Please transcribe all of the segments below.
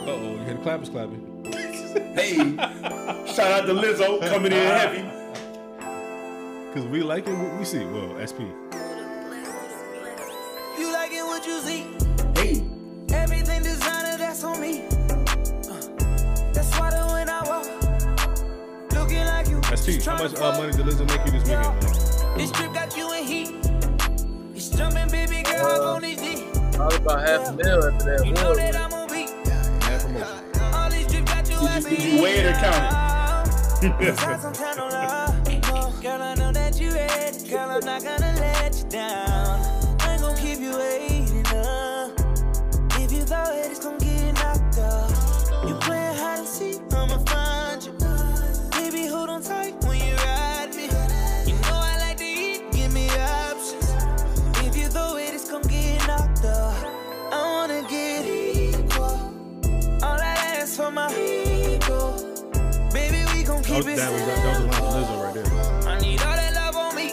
Uh oh, you hear the clappers clapping. Hey, shout out to Lizzo coming in heavy. Cause we like it what we see. Well, SP. You like it what you see. Hey, Everything designer, that's on me. Uh, that's why the when I walk, looking like you. SP, how much uh, money did Lizzo make you this weekend? man? This trip got you in heat. It's jumping, baby girl, hop on this D. Probably about half a mil after that You know that I'm got you we That keep was, it that was, that was the line from Lizzo right there. I need all that love on me.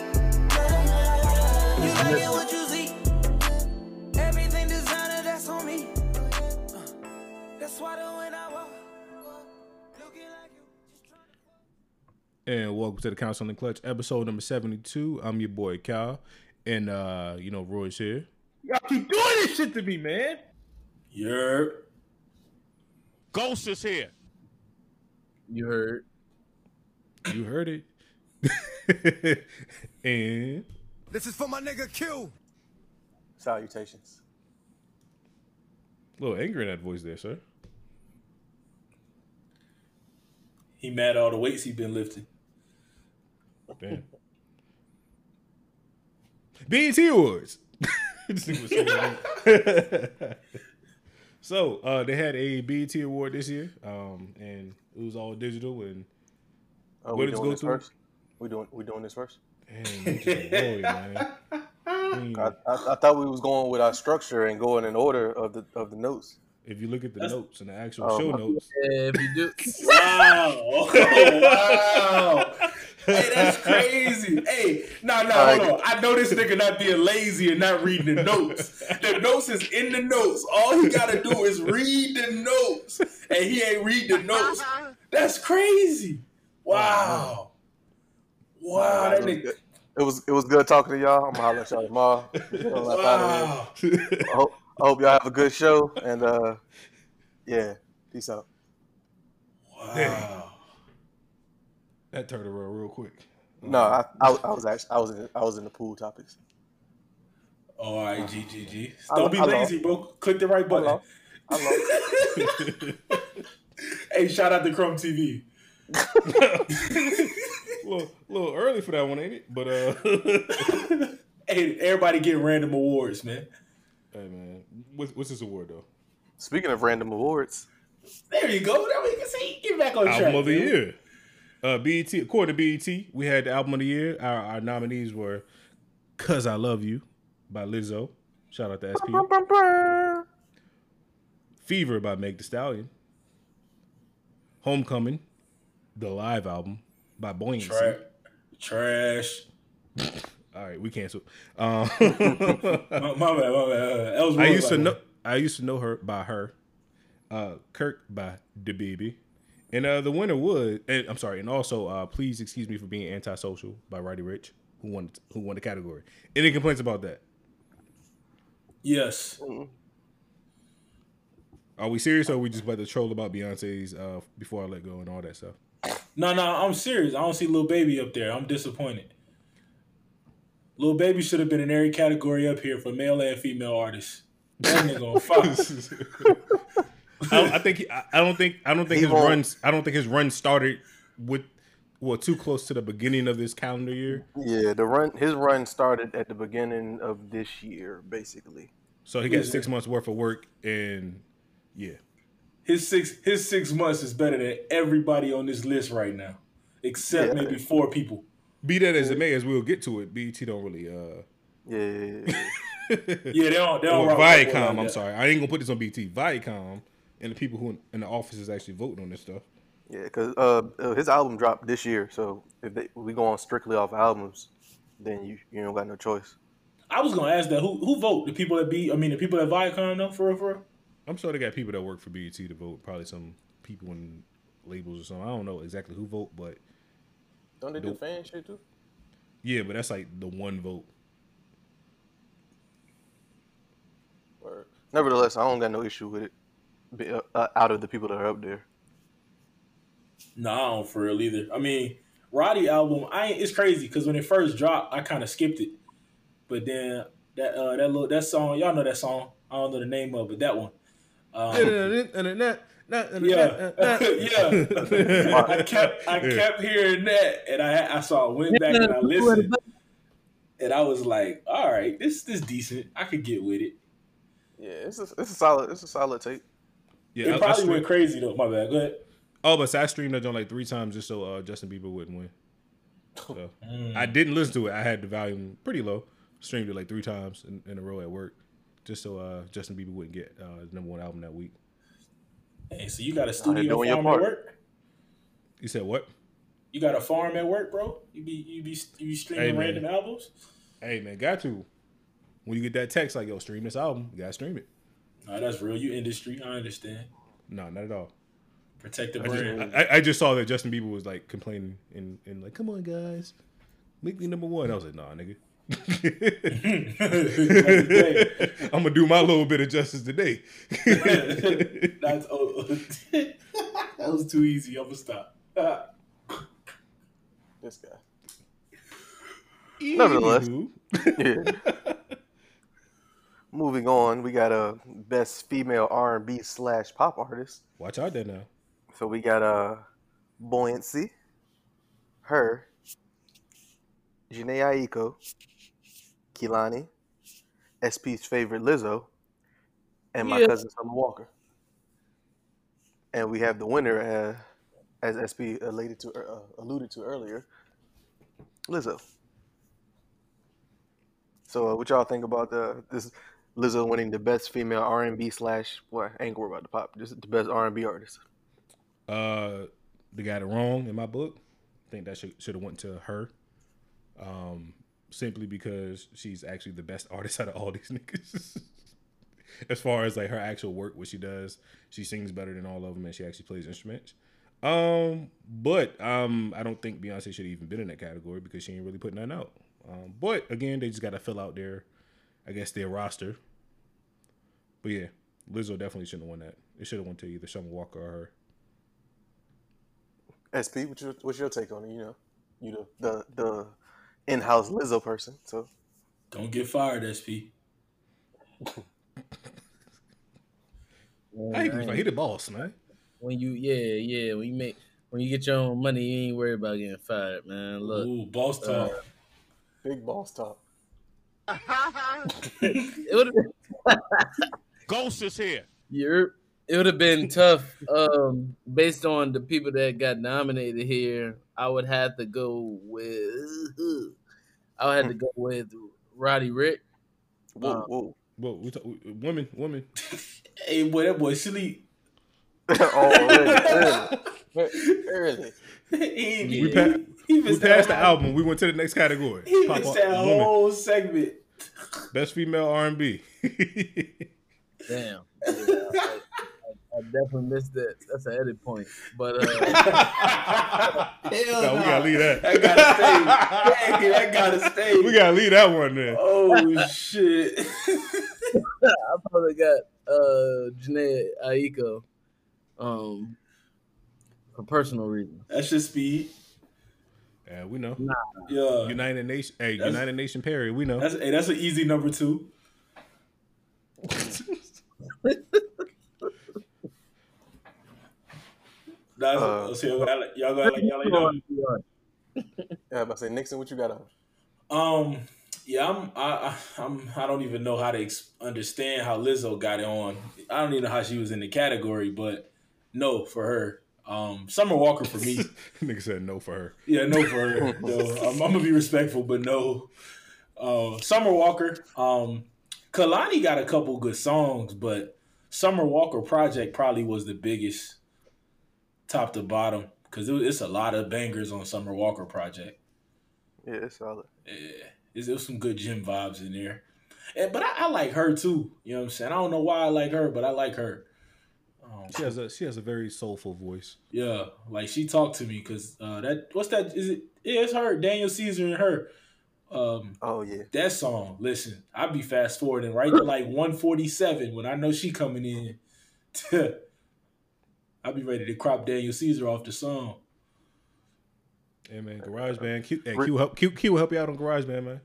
You like it what you see. Everything designer, that's on me. Uh, That's why the when I walk, looking like you. And welcome to the Council on the Clutch, episode number 72. I'm your boy Cal. And uh, you know, Roy's here. Y'all keep doing this shit to me, man. Yerp. Ghost is here. You heard. You heard it. and This is for my nigga Q. Salutations. a little anger in that voice there, sir. He mad all the weights he been lifting. Damn. BET Awards. This nigga was saying that. so uh, they had a BET Award this year, um, and it was all digital. And Oh, Where we does doing go this through? first? We doing we doing this first? damn, you man. I I, I, I thought we was going with our structure and going in order of the of the notes. if you look at the That's- notes and the actual Oh, show notes, Yeah, if you do. Wow. Oh, wow. Hey, that's crazy. Hey, no, no, Alright. hold on. I know this nigga not being lazy and not reading the notes. The notes is in the notes. All he gotta do is read the notes. And he ain't read the notes. That's crazy. Wow. Wow, that it, was nigga. good. it was it was good talking to y'all. I'm gonna holler at y'all tomorrow. Get on up out of here. Wow. I hope, I hope y'all have a good show and uh yeah, peace out. Wow. that turned around real quick. No, I, I, I was actually I was in I was in the pool topics. All right, GGG. I- Don't be I lazy, bro. Click the right button. Hello. Hello. Hey, shout out to Chrome TV. A little, little early for that one, ain't it? But uh, Hey, everybody get random awards, man. hey man, what's, what's this award though? Speaking of random awards, There you go. Now we can see. Get back on track. album of the man. year. Uh, BET, according to BET, we had the album of the year. Our, our nominees were "Cause I Love You" by Lizzo. Shout out to SP. "Fever" by Meg Thee Stallion. "Homecoming," the live album by Beyonce. Tra- trash. All right, we canceled. Um, My, my bad, my bad. I used to know. I used to know her by her. Uh, Kirk by DaBaby, and uh, the winner was. And, I'm sorry, and also, uh, please excuse me for being antisocial by Roddy Ricch, who won who won the category. Any complaints about that? Yes. Are we serious, or are we just about to troll about Beyonce's uh, "Before I Let Go" and all that stuff? No, no, I'm serious. I don't see little Baby up there. I'm disappointed. Little Baby should have been in every category up here for male and female artists. That nigga on fire. I, I think he, I, I don't think I don't think He his won't. runs. I don't think his run started with well too close to the beginning of this calendar year. yeah, the run his run started at the beginning of this year, basically. So he got six months worth of work, and yeah, His six his six months is better than everybody on this list right now, except Yeah. maybe four people. Be that as it may, as we'll get to it, BET don't really. uh Yeah, yeah, yeah, yeah. Yeah, they don't. They don't or Viacom, like I'm that. sorry, I ain't gonna put this on BT. Viacom and the people who in the offices actually voting on this stuff. Yeah, because uh, uh, his album dropped this year, so if they, we go on strictly off albums, then you you don't got no choice. I was gonna ask that. Who who vote? The people that be? I mean, the people that Viacom know for real, for real? I'm sure they got people that work for BET to vote. Probably some people in labels or something. I don't know exactly who vote, but Don't they do Nope. fan shit too? yeah, but that's like the one vote. Or, nevertheless, I don't got no issue with it. Be, uh, uh, out of the people that are up there, No, I don't for real either. I mean, Roddy album, I ain't, it's crazy because when it first dropped, I kind of skipped it, but then that uh, that little that song, y'all know that song. I don't know the name of, it, but that one. Um, yeah, yeah. I kept I kept hearing that, and I I saw went back and I listened, and I was like, all right, this this decent. I could get with it. yeah, it's a, it's a solid it's a solid tape. Yeah, It I- I probably stream- went crazy though. My bad. Go ahead. Oh, but I streamed that joint like three times just so uh, Justin Bieber wouldn't win. So Mm. I didn't listen to it. I had the volume pretty low. Streamed it like three times in, in a row at work, just so uh, Justin Bieber wouldn't get uh, his number one album that week. Hey, so you got a studio doing your farm at work? You said what? You got a farm at work, bro? You be you be you be streaming Hey, random albums? Hey man, got to. When you get that text like yo, stream this album, you gotta stream it. No, that's real. You industry, I understand. No, not at all. Protect the I brand. just, I, I just saw that Justin Bieber was like complaining and, and like, come on guys, make me number one. I was like, nah, nigga. I'm gonna do my little bit of justice today. That's oh, that was too easy. I'm gonna stop. This guy. Nevertheless. Yeah. Moving on, we got a best female R and B slash pop artist. Watch out there now. So we got uh Beyonce, her, Jhené Aiko, Kehlani, SP's favorite Lizzo, and my Yeah. cousin Summer Walker. And we have the winner, uh, as SP alluded to, uh, alluded to earlier, Lizzo. So, uh, what y'all think about the this Lizzo winning the best female R and B slash what? I ain't worried about the pop, just the best R and B artist. Uh, they got it wrong in my book. I think that should should have went to her. Um, simply because she's actually the best artist out of all these niggas. as far as like her actual work, what she does, she sings better than all of them, and she actually plays instruments. Um, but um, I don't think Beyonce should have even been in that category because she ain't really putting nothing out. Um, but again, they just got to fill out their, I guess their roster. But yeah, Lizzo definitely shouldn't have won that. It should have went to either Summer Walker or her. SP, what's your what's your take on it? You know, you the the, the in house Lizzo person. So Don't get fired, SP. I ain't he the boss, man. when you yeah yeah when you make when you get your own money you ain't worried about getting fired man look Ooh, boss talk. big boss talk. it would have Ghost is here. been it would have been tough um based on the people that got nominated here I would have to go with I would have to go with Roddy Ricch Whoa, Uh, whoa. Well, we talk, women, women. Hey, boy, that boy sleep. oh, really? Really? he, We, pa- he we missed passed the that album. We went to the next category. He Pop missed up, that woman. whole segment. Best female R and B. damn Yeah, I, I definitely missed that that's an edit point but uh Hell No, we gotta leave that. That gotta stay. Hey, that gotta stay. We gotta leave that one there. Oh shit. I probably got uh Jhené Aiko um for personal reasons. That's just speed. Yeah, we know. Yeah. United Nation. Hey, That's- United Nation Perry. We know. That's hey, that's an easy number two. That's, Uh, so y'all gotta, y'all gotta, y'all gotta, Yeah, I'm about to say Nixon. What you got on? Um, yeah, I'm, I, I, I'm, I don't even know how to ex- understand how Lizzo got it on. I don't even know how she was in the category, but no for her. Um, Summer Walker for me. Nigga said no for her. Yeah, no for her. No, I'm, I'm gonna be respectful, but no. Uh, Summer Walker. Um, Kehlani got a couple good songs, but Summer Walker Project probably was the biggest, top to bottom, because it, it's a lot of bangers on Summer Walker Project. Yeah, it's solid. Yeah, there's, there's some good gym vibes in there. And, but I, I like her too. You know what I'm saying? I don't know why I like her, but I like her. Um, She has a she has a very soulful voice. yeah, like she talked to me because uh, that what's that? Is it? Yeah, it's her, Daniel Caesar, and her. Um, Oh yeah. that song. Listen, I'd be fast forwarding right to like 147 when I know she coming in. I'd be ready to crop Daniel Caesar off the song. Hey man, Garage Band. Q, hey, Q, help, Q, Q will help you out on Garage Band, man.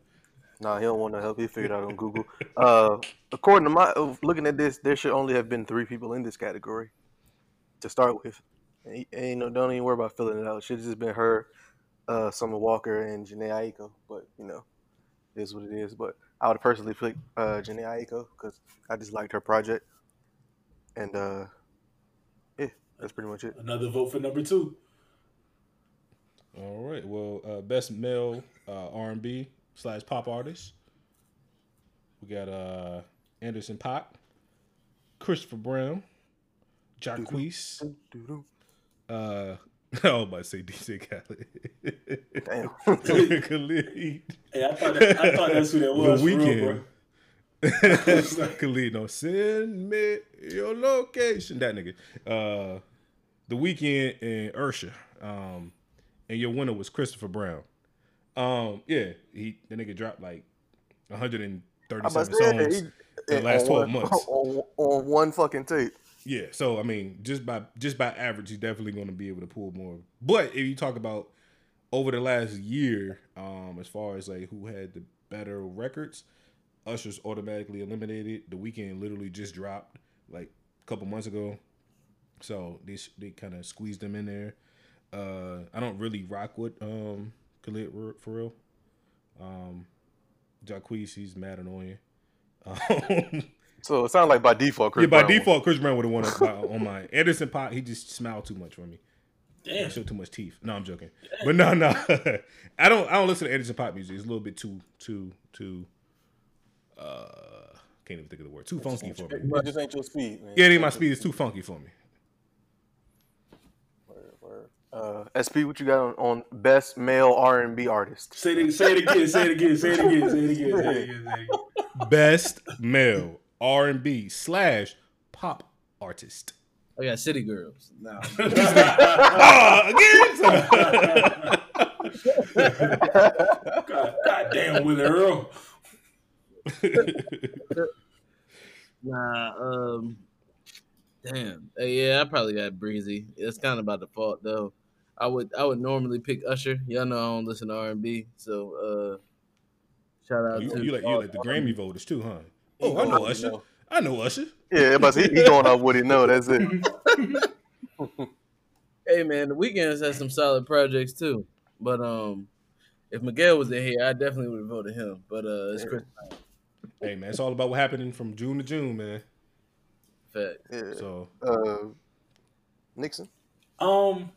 Nah, he don't want to help. He figured it out on Google. Uh, according to my uh, looking at this, there should only have been three people in this category to start with. And, he- and, you know, don't even worry about filling it out. It should have just been her, uh, Summer Walker, and Jhené Aiko. But you know, it is what it is. But I would personally pick uh, Jhené Aiko because I just liked her project, and uh, yeah, that's pretty much it. Another vote for number two. All right. Well, uh, best male uh, R and B slash pop artist. We got uh, Anderson .Paak, Christopher Brown, Jacquees. Doo-doo. Uh, I was about to say DJ Khaled. Damn. Khalid. Hey, I thought that, I thought that's who that The was. For real, Weeknd. bro. Khalid, no, send me your location. That nigga. Uh, the Weeknd and Usher. Um, and your winner was Christopher Brown. Um, yeah, he the nigga dropped like 137 about songs. he- the last on 12 one- months. on, on one fucking tape. Yeah, so I mean, just by just by average, he's definitely going to be able to pull more. But if you talk about over the last year, um, as far as like who had the better records, Usher's automatically eliminated. The Weeknd literally just dropped like a couple months ago, so they they kind of squeezed them in there. Uh, I don't really rock with um Khalid for- for real. Um, Jacquees, he's mad annoying. Um, So it sounds like by default, Chris yeah, by Brown won. default, Chris Brown would have won it on mine. Anderson .Paak, he just smiled too much for me. Damn. He showed too much teeth. No, I'm joking. But no, no, I don't. I don't listen to Anderson .Paak music. It's a little bit too, too, too. Uh, can't even think of the word. Too funky for me. It just ain't your speed, man. Yeah, I think my speed is too funky for me. Uh, SP, what you got on, on best male R and B artist? Say it, say it again. Say it again. Say it again. Say it again. Say it again. Say it again. Best male R and B slash pop artist. I got City Girls. No, Ah, again. God, God damn, Willie Earl. nah. Um, damn. Yeah, I probably got Breezy. It's kind of by default though. I would I would normally pick Usher. Y'all know I don't listen to R and B, so uh, shout out you, to you like you like the Grammy voters too, huh? Oh, I know Usher. I know Usher. Yeah, but he, he going off what he know. That's it. Hey man, the weekends has some solid projects too. But um, if Miguel was in here, I definitely would have voted him. But uh, it's Chris Hey man, it's all about what happening from June to June, man. Fact. Yeah. So Uh, Nixon. Um,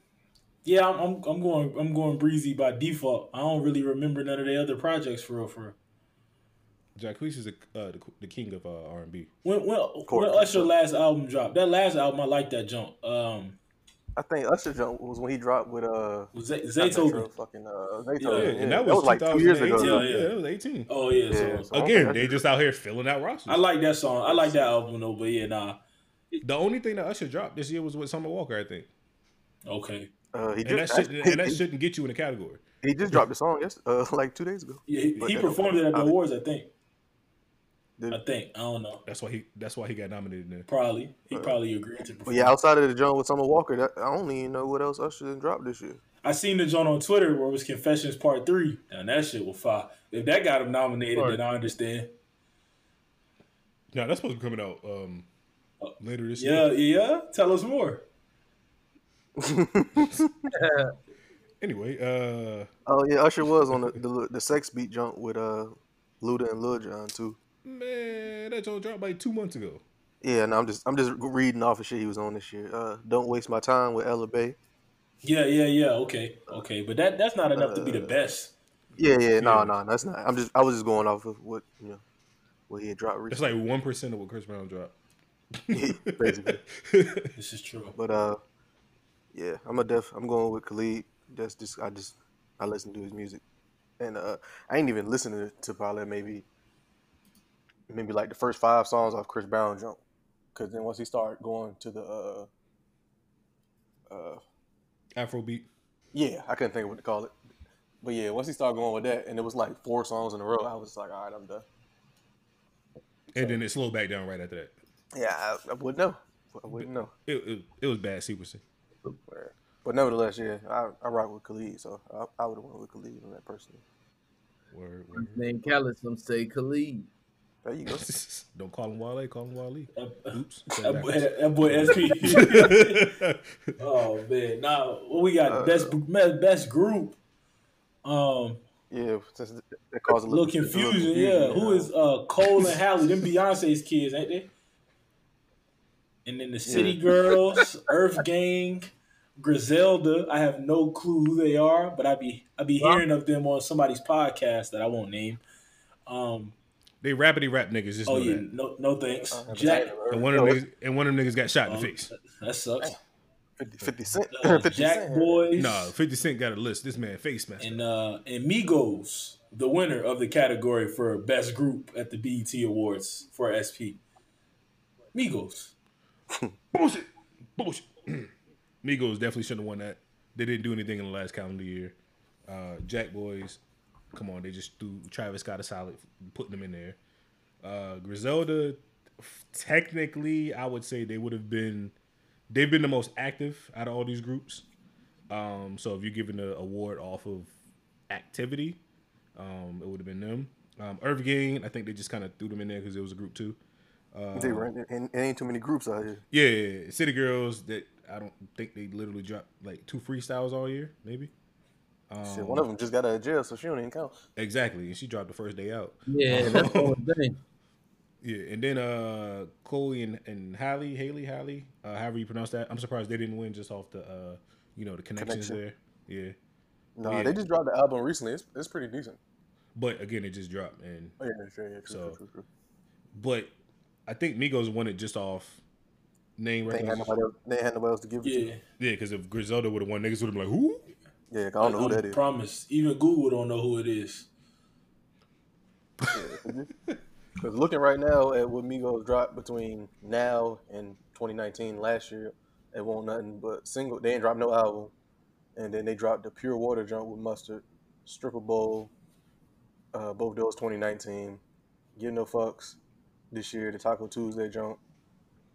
yeah, I'm, I'm I'm going I'm going breezy by default. I don't really remember none of the other projects for real. For real. Jacquees is the, uh, the the king of uh, R and B. When when, when Usher last album dropped, that last album I like that jump. Um, I think Usher jump was when he dropped with uh was Zay- Zaytoven. fucking uh Zaytoven. Yeah, Yeah, and that was, like two years ago. Yeah, Yeah, yeah. that was eighteen. Oh yeah, Yeah, so so- Again, they think just out here filling out rosters. I like that song. I like that album though. But yeah, nah. the only thing that Usher dropped this year was with Summer Walker, I think, Okay. Uh, he and that should, actually- and that shouldn't get you in the category. he just dropped the song yes uh like two days ago. Yeah, he, he performed it at the I- awards. I think. Did- I think. I don't know. That's why he that's why he got nominated there. Probably. He probably agreed to. Perform. yeah, outside of the joint with Summer Walker, that, I don't even know what else Usher didn't drop this year. I seen the joint on Twitter where it was Confessions Part Three, and that shit was fire. If that got him nominated, then I understand. Now that's supposed to be coming out um, later this Yeah, year. Yeah, yeah. Tell us more. Anyway, uh, Oh yeah, Usher was on the the, the sex beat jump with uh Luda and Lil Jon too. man, that joint dropped like two months ago. Yeah, no, I'm just I'm just reading off of shit he was on this year. Uh, Don't waste my time with Ella Mai. Yeah, yeah, yeah. Okay, okay, but that that's not enough to be the best. Yeah, yeah, no, no, that's not. I'm just I was just going off of what you know what he had dropped That's recently. like one percent of what Chris Brown dropped. basically. This is true. But uh, yeah, I'm a def. I'm going with Khalid. That's just I just I listen to his music, and uh, I ain't even listening to probably maybe maybe like the first five songs off Chris Brown jump. Because then once he started going to the, uh, uh, Afrobeat. yeah, I couldn't think of what to call it. But yeah, once he started going with that, and it was like four songs in a row, I was like, all right, I'm done. And then it slowed back down right after that. Yeah, I, I wouldn't know. I wouldn't know. It, it, it was bad sequencing. But nevertheless, yeah, I, I rock with Khalid, so I, I would have went with Khalid on that personally. Word, word. Name Khaled, some say Khalid. There you go. Don't call him Wale, call him Wale. Oops. That boy, that boy SP. oh man, now what we got? best best group. Um, Yeah, since it, it caused a a little little, confusion. Yeah, who is uh Chloe and Halle? Them Beyonce's kids, ain't they? And then the City Yeah. Girls, Earth Gang, Griselda. I have no clue who they are, but I be I be hearing of them on somebody's podcast that I won't name. Um. They rapidy rap niggas. Just Oh know yeah. that. No. No thanks. Uh, Jack. And one of them niggas, and one of them niggas got shot in the Um, face. That sucks. 50, 50 Cent. Uh, 50 Jack Cent. Boys. No, Fifty Cent got a list. This man face mask. and uh and Migos, the winner of the category for best group at the BET Awards for SP. Migos. Bullshit. Bullshit. Migos definitely shouldn't have won that. They didn't do anything in the last calendar year. Uh, Jack Boys, come on, they just threw Travis Scott a solid, putting them in there. Uh, Griselda, technically, I would say they would have been, they've been the most active out of all these groups. Um, so if you're giving the award off of activity, um, it would have been them. Um, Earth Gang, I think they just kind of threw them in there because it was a group too. They ran, and, and ain't too many groups out here. Yeah, yeah, yeah. City Girls that I don't think they literally dropped like two freestyles all year, maybe. Shit, one of them just got out of jail, so she don't even count. Exactly, and she dropped the first day out. Yeah, that's thing. Yeah, and then uh Chloe and, and Hallie, Haley, Hallie, uh, however you pronounce that. I'm surprised they didn't win just off the uh you know the connections Connection. there. Yeah, No, Yeah. they just dropped the album recently. It's, it's pretty decent. but again, it just dropped, and Oh, yeah, sure, yeah, true, So, true, true, true. but I think Migos won it just off name They ain't, had nobody else, they had nobody else to give it Yeah. to. Yeah, because if Griselda would have won, niggas would have been like, who? Yeah, I don't know who that is. I promise. Even Google don't know who it is. Because looking right now at what Migos dropped between now and 2019, last year, it won't nothing but single. They ain't dropped no album, and then they dropped the Pure Water jump with Mustard, Stripper Bowl, uh, both those 2019. Give No Fucks this year, the Taco Tuesday jump,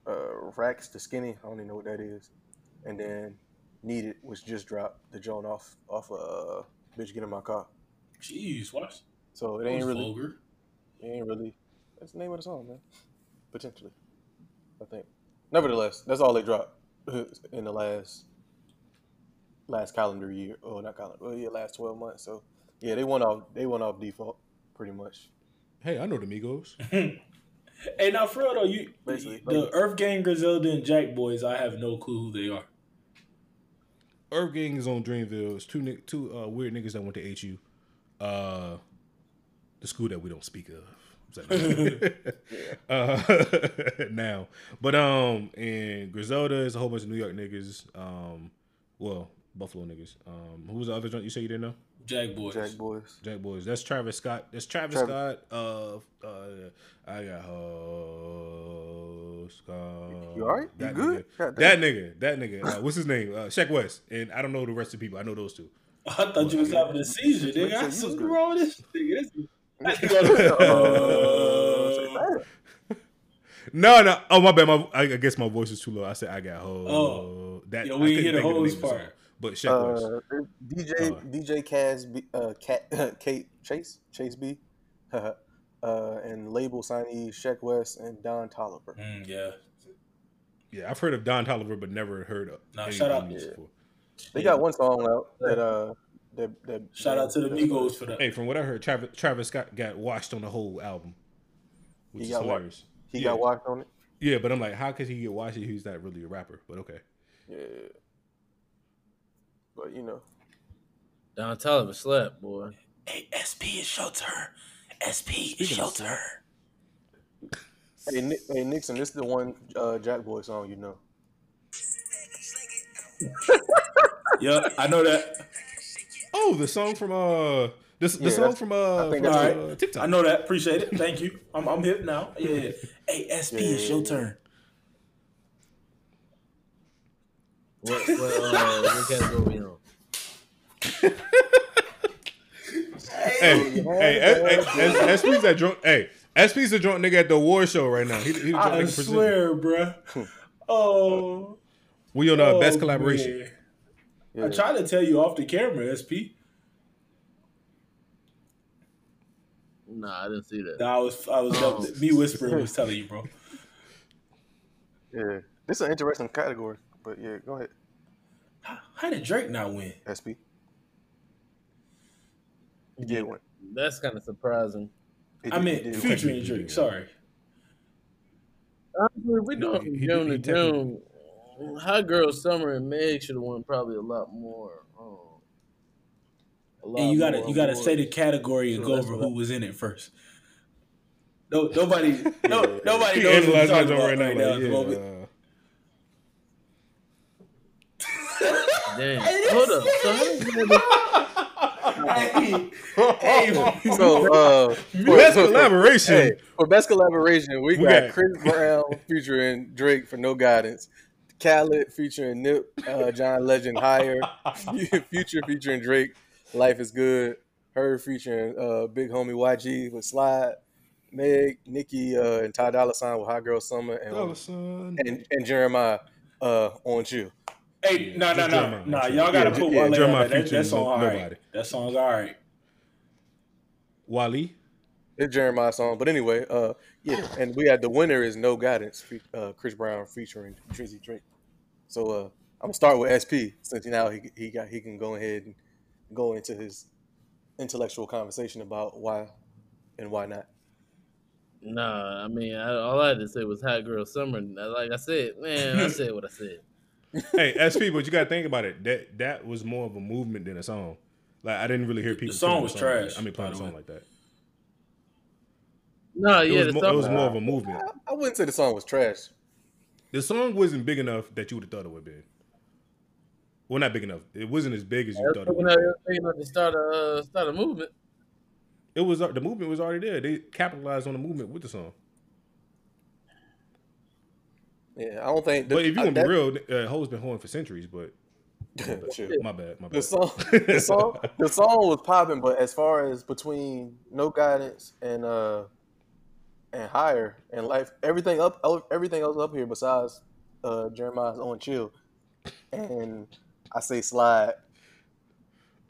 uh, Racks the Skinny. I don't even know what that is, and then Needed, which just dropped the joint off off of uh, Bitch Get in My Car. Jeez, what? So it That ain't really. vulgar. It ain't really. That's the name of the song, man. Potentially, I think. Nevertheless, that's all they dropped in the last last calendar year. Oh, not calendar. Well, yeah, last twelve months. So yeah, they went off. They went off default, pretty much. Hey, I know the Migos. Hey, now for real though, you Basically. the Earth Gang, Griselda, and Jack Boys. I have no clue who they are. Earth Gang is on Dreamville. It's two two uh, weird niggas that went to HU, uh, the school that we don't speak of. uh, now, but um, and Griselda is a whole bunch of New York niggas. Um, well, Buffalo niggas. Um, who was the other joint you say you didn't know? Jack Boys. Jack Boys. Jack Boys. That's Travis Scott. That's Travis Travis- Scott. Uh, uh, I got hoes. Uh, You all right? You That good? Nigga, that nigga. That nigga. Uh, what's his name? Uh, Sheck West. And I don't know the rest of the people. I know those two. I thought you was having a seizure, nigga. I was what's good. wrong with this nigga? Uh, No, no. Oh my bad. My I, I guess my voice is too low. I said I got hoes. Oh. that Yeah, I we didn't hear the think of hoes name of the part. Song. But Sheck West. uh, DJ Uh. DJ Kaz B, uh, Cat, Kate Chase Chase B, uh, and label signee Sheck West and Don Toliver. Mm, yeah. Yeah, I've heard of Don Toliver, but never heard of. Nah, any shout out- Yeah. before. They got one song out that uh that that Shout out to the that- Migos for that. Hey, from what I heard, Travis, Travis Scott got washed on the whole album, which He is got wa- He Yeah. got watched on it. Yeah, but I'm like, how could he get washed if he's not really a rapper? But okay. Yeah. But you know, Don Toliver slept, boy. Hey, SP is your turn. SP is Speaking your of turn. hey, Nick, hey Nixon, this is the one uh, Jack Boy song you know. Yep, I know that. Oh, the song from uh This the Yeah, song from uh, think from, that's uh, right. TikTok. I know that. Appreciate it. Thank you. I'm I'm hip now. Yeah. Hey, SP, it's your turn. What, what, uh, what category we on? Hey, hey, S- S- S- SP's that drunk. Hey, SP's a drunk nigga at the award show right now. He, he the drunk I nigga presenting. swear, bruh. Oh. We on uh, oh, best collaboration. Yeah. I tried to tell you off the camera, SP. Nah, I didn't see that. Nah, I was I was Oh. me whispering was telling you, bro. Yeah, this is an interesting category, but yeah, go ahead, How, how did Drake not win? SP. He did win. That's kind of surprising. He I did- meant he did win. featuring Drake. Sorry. Honestly, if we doing He- he- June he to technically- June, Hot Girl Summer and Meg should have won probably a lot more. Um, a lot And you gotta more you gotta awards. say the category and So go over what I- who was in it first. No, nobody, no, nobody He knows what analyzing you're that talking right about now. right now. Like, at the yeah, moment. uh, Damn. Hold up. So how many people- hey, hey, So, uh, for, best so- collaboration. Hey, for best collaboration, we, We got, got- Chris Brown featuring Drake for No Guidance, Khaled featuring Nip, uh, John Legend Higher, Future featuring Drake, Life is Good, her featuring uh, Big Homie YG with Slide, Meg, Nicki, uh, and Ty Dolla Sign with Hot Girl Summer, and Dollar and, and Jeremiah uh, on Chill. Hey, no, no, Just no, Jeremiah. no. Y'all gotta Yeah, put yeah, Wale Jeremiah on that. That, featuring that song, all right. nobody. That song's all right. Wally. It's Jeremiah song, but anyway, uh, yeah, and we had the winner is No Guidance, uh, Chris Brown featuring Drizzy Drake. So uh, I'm gonna start with SP since now he he got he can go ahead and go into his intellectual conversation about why and why not. Nah, I mean, I, all I had to say was Hot Girl Summer. Like I said, man, I said what I said. Hey, SP, but you gotta think about it. That that was more of a movement than a song. Like I didn't really hear people. The song singing was like trash, that. I mean, playing a song like that. No, It yeah, was, the mo- song, it was more of a movement. I wouldn't say the song was trash. The song wasn't big enough that you would have thought it would be. Well, not big enough. It wasn't as big as you That's thought it when would. I be. was thinking of to start a uh, start a movement. It was the movement was already there. They capitalized on the movement with the song. Yeah, I don't think. The, But if you I- want to that- be real, uh, Ho's been hoeing for centuries. But my bad, my bad. The song, the song, the song was popping, but as far as between no guidance and uh and higher and life, everything up, everything else up here besides uh Jeremiah's on chill, and I say slide.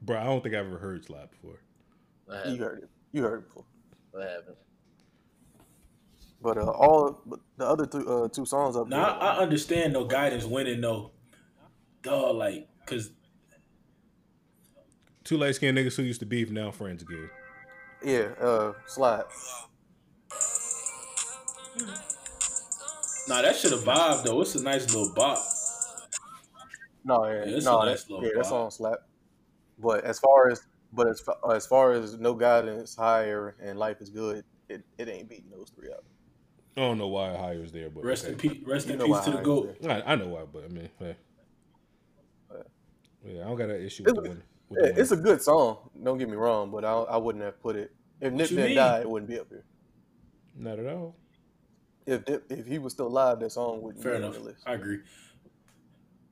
Bro, I don't think I've ever heard slide before. You heard it. You heard it before. I haven't. But uh, all but the other two uh, two songs up Now there. I, I understand no guidance winning though. Dog, like, cause Two light skinned niggas who used to beef now friends again. yeah, uh, slide. nah, that should have vibed though. It's a nice little bop. No, yeah, Yeah, it's no, a nice that, little yeah, that vibe. song slap. But as far as but as as far as no guidance, higher, and life is good, it, it ain't beating those three out. I don't know why Higher was there, but Rest okay. in peace. Rest You in peace to the I goat. I, I know why, but I mean, hey. yeah, I don't got an issue It's- with the win. With Yeah, the it's a good song. Don't get me wrong, but I, I wouldn't have put it. If Nip you didn't die, it wouldn't be up here. not at all. If Nip, if he was still alive, that song wouldn't Fair be enough. on the list. I agree.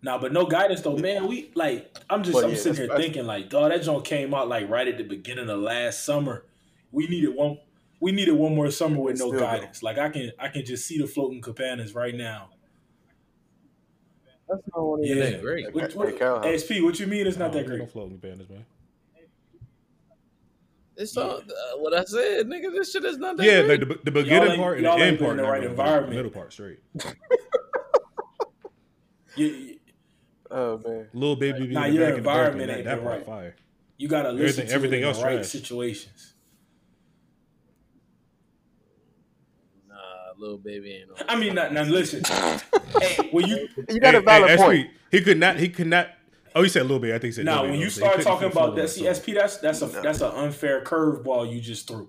Nah, but no guidance though, man. We like I'm just But I'm yeah, sitting here thinking like, dog, that joint came out like right at the beginning of last summer. We needed one we needed one more summer with no still guidance. Like I can I can just see the floating cabanas right now. That's not one even Yeah. that great. What, Hey, what, Cal, how- ASP, what you mean it's not Nah, that great? don't float in banners, man. It's all, uh, what I said, nigga. This shit is not that Yeah, great. like the, the beginning ain't- part and the end part, in the right really, environment. The middle part straight. You, you, Oh man, Little baby, Nah, your environment ain't that, that right. fire. you gotta listen Everything- to everything it in else the right trash. situations. Nah, little baby ain't on. I mean, now, now listen. hey, when you you got a valid hey, point. SP, he could not. He could not. Oh, he said a little bit. I think he said. now little when bit, you so start talking about that the song. CSP, that's that's a that's an unfair curveball you just threw.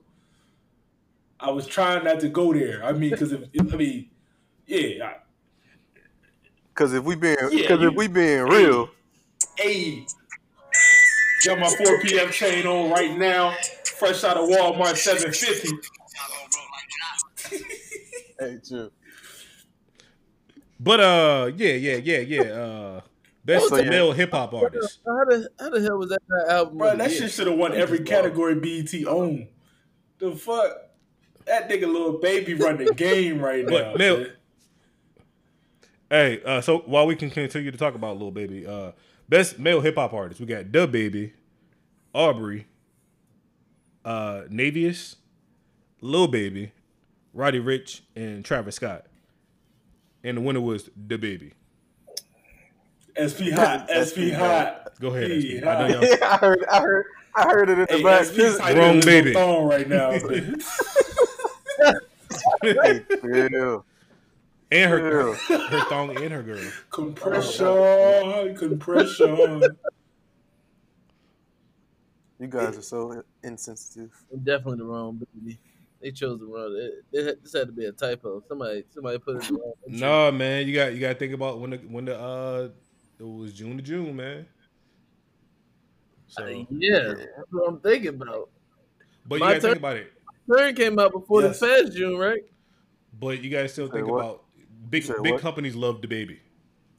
I was trying not to go there. I mean, because if I mean, yeah, Because if we being Yeah, because you- if we being real, hey, Got my 4 p.m. chain on right now. Fresh out of Walmart 750. Hey, chill. But uh, yeah, yeah, yeah, yeah. Uh, best So, yeah. male hip hop artist. How the how the hell was that that album? Bro, that shit should have won every category BET owned. The fuck? That nigga little baby run the game right now. But male- man. Hey, uh, so while we can continue to talk about Lil Baby, uh, best male hip hop artist, we got DaBaby, Aubrey, uh, Navius, Lil Baby, Roddy Ricch, and Travis Scott. And the winner was the baby. SP hot, SP hot. Go ahead, He SP. I know y'all- Yeah, I heard, I heard, I heard it in the Hey, back. SP Wrong baby. a thong right now. Yeah, and her yeah. her thong and her girl. compression, compression. You guys are so insensitive. I'm definitely the wrong baby. They chose the wrong. It, it, this had to be a typo. Somebody somebody put it wrong. No, man, you got you got to think about when the when the uh it was June to June, man. So, Yeah, that's what I'm thinking about. but you My got to think turn. about it. Turn came out before Yes. the fast June, right? But you guys still Say think what? about big Say big what? companies love the baby.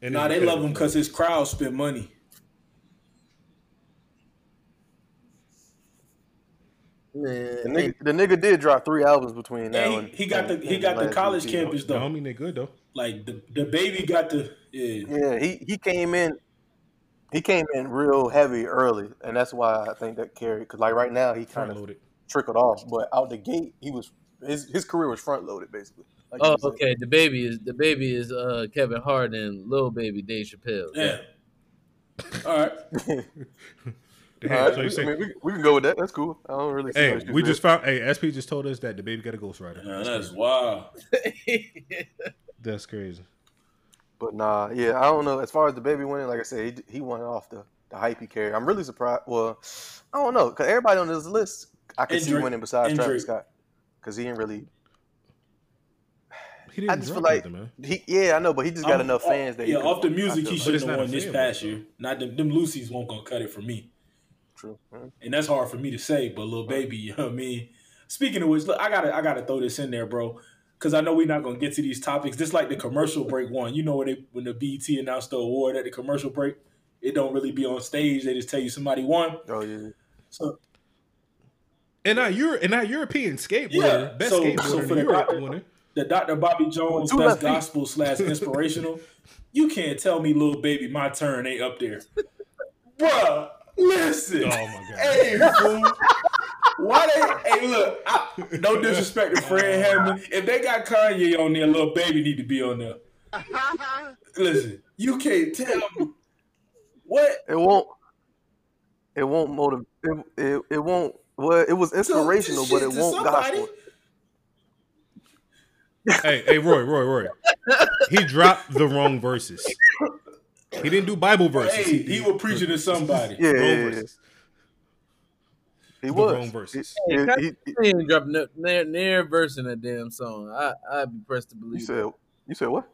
And Nah, they love him because his crowd spent money. The nigga, the nigga did drop three albums between now And and he, he got the he and got the college EP. campus The though. homie, they good though. Like the the baby got the yeah. Yeah, he he came in, he came in real heavy early, and that's why I think that carried. Because like right now, he kind of trickled off, but out the gate, he was his his career was front loaded basically. Like oh you said. okay. The baby is the baby is uh Kevin Hart and little baby Dave Chappelle. Yeah. All right. They right, so you we, say- I mean, we, we can go with that. That's cool. I don't really. See hey, we just found. Hey, SP just told us that the baby got a ghostwriter. Yeah, that's wild. That's crazy. But nah, yeah, I don't know. As far as the baby winning, like I said, he, he won off the, the hype he carried. I'm really surprised. Well, I don't know, because everybody on this list, I can see Drake. winning besides And Travis Scott, because he didn't really. He didn't I just feel like nothing, man. he, yeah, I know, but he just got I'm- enough fans that yeah, off the music, he like. But it's shouldn't have won this past year. Not them, them Lucy's won't gonna cut it for me, True. And that's hard for me to say. But little baby, you know what I mean. Speaking of which, look, I gotta I gotta throw this in there, bro, because I know we're not gonna get to these topics. Just like the commercial break one, you know when they when the BET announced the award at the commercial break, it don't really be on stage. They just tell you somebody won. Oh yeah. So And now you're and now European skateboarder, Yeah, best so- skateboarder so in for the Europe doctor- winner. the Dr. Bobby Jones Two best gospel slash inspirational. you can't tell me, little baby, my turn ain't up there, Bruh, Listen, Oh my god. hey, fool. Why they? Hey, look. I, no disrespect to Fred oh, Hammond. If they got Kanye on there, little baby need to be on there. Listen, you can't tell me what. It won't. It won't motivate. It, it, it won't. Well, it was inspirational, but it won't somebody. gospel. hey, hey, Roy, Roy, Roy. He dropped the wrong verses. He didn't do Bible verses. Hey, he was preaching to somebody. Yeah, yeah, yeah, he The was. wrong verses. He- Hey, he- he- He ain't dropping no- near, near verse in that damn song. I I'd be pressed to believe. you believe. said. You said what?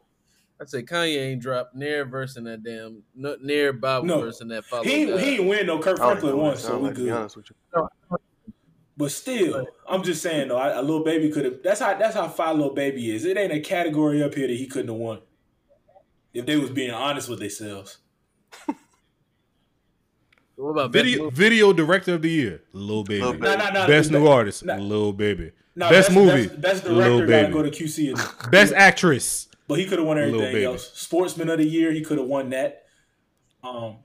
I say Kanye ain't dropped near verse in that damn no, near Bible No. verse in that follow. He God. he ain't win no Kirk Franklin know what once, so we like, good. honest with you. But still, I'm just saying though, I, a little baby could have. That's how that's how fine little baby is. It ain't a category up here that he couldn't have won. If they was being honest with themselves. What about Video video director of the year, Lil Baby. Lil Baby. Nah, nah, nah, Best nah, new artist, nah. Lil Baby. Nah, best movie, best, best director gotta Baby. go to QC. And, Best actress, but he could have won Lil everything Baby. else. Sportsman of the year, he could have won that. Um,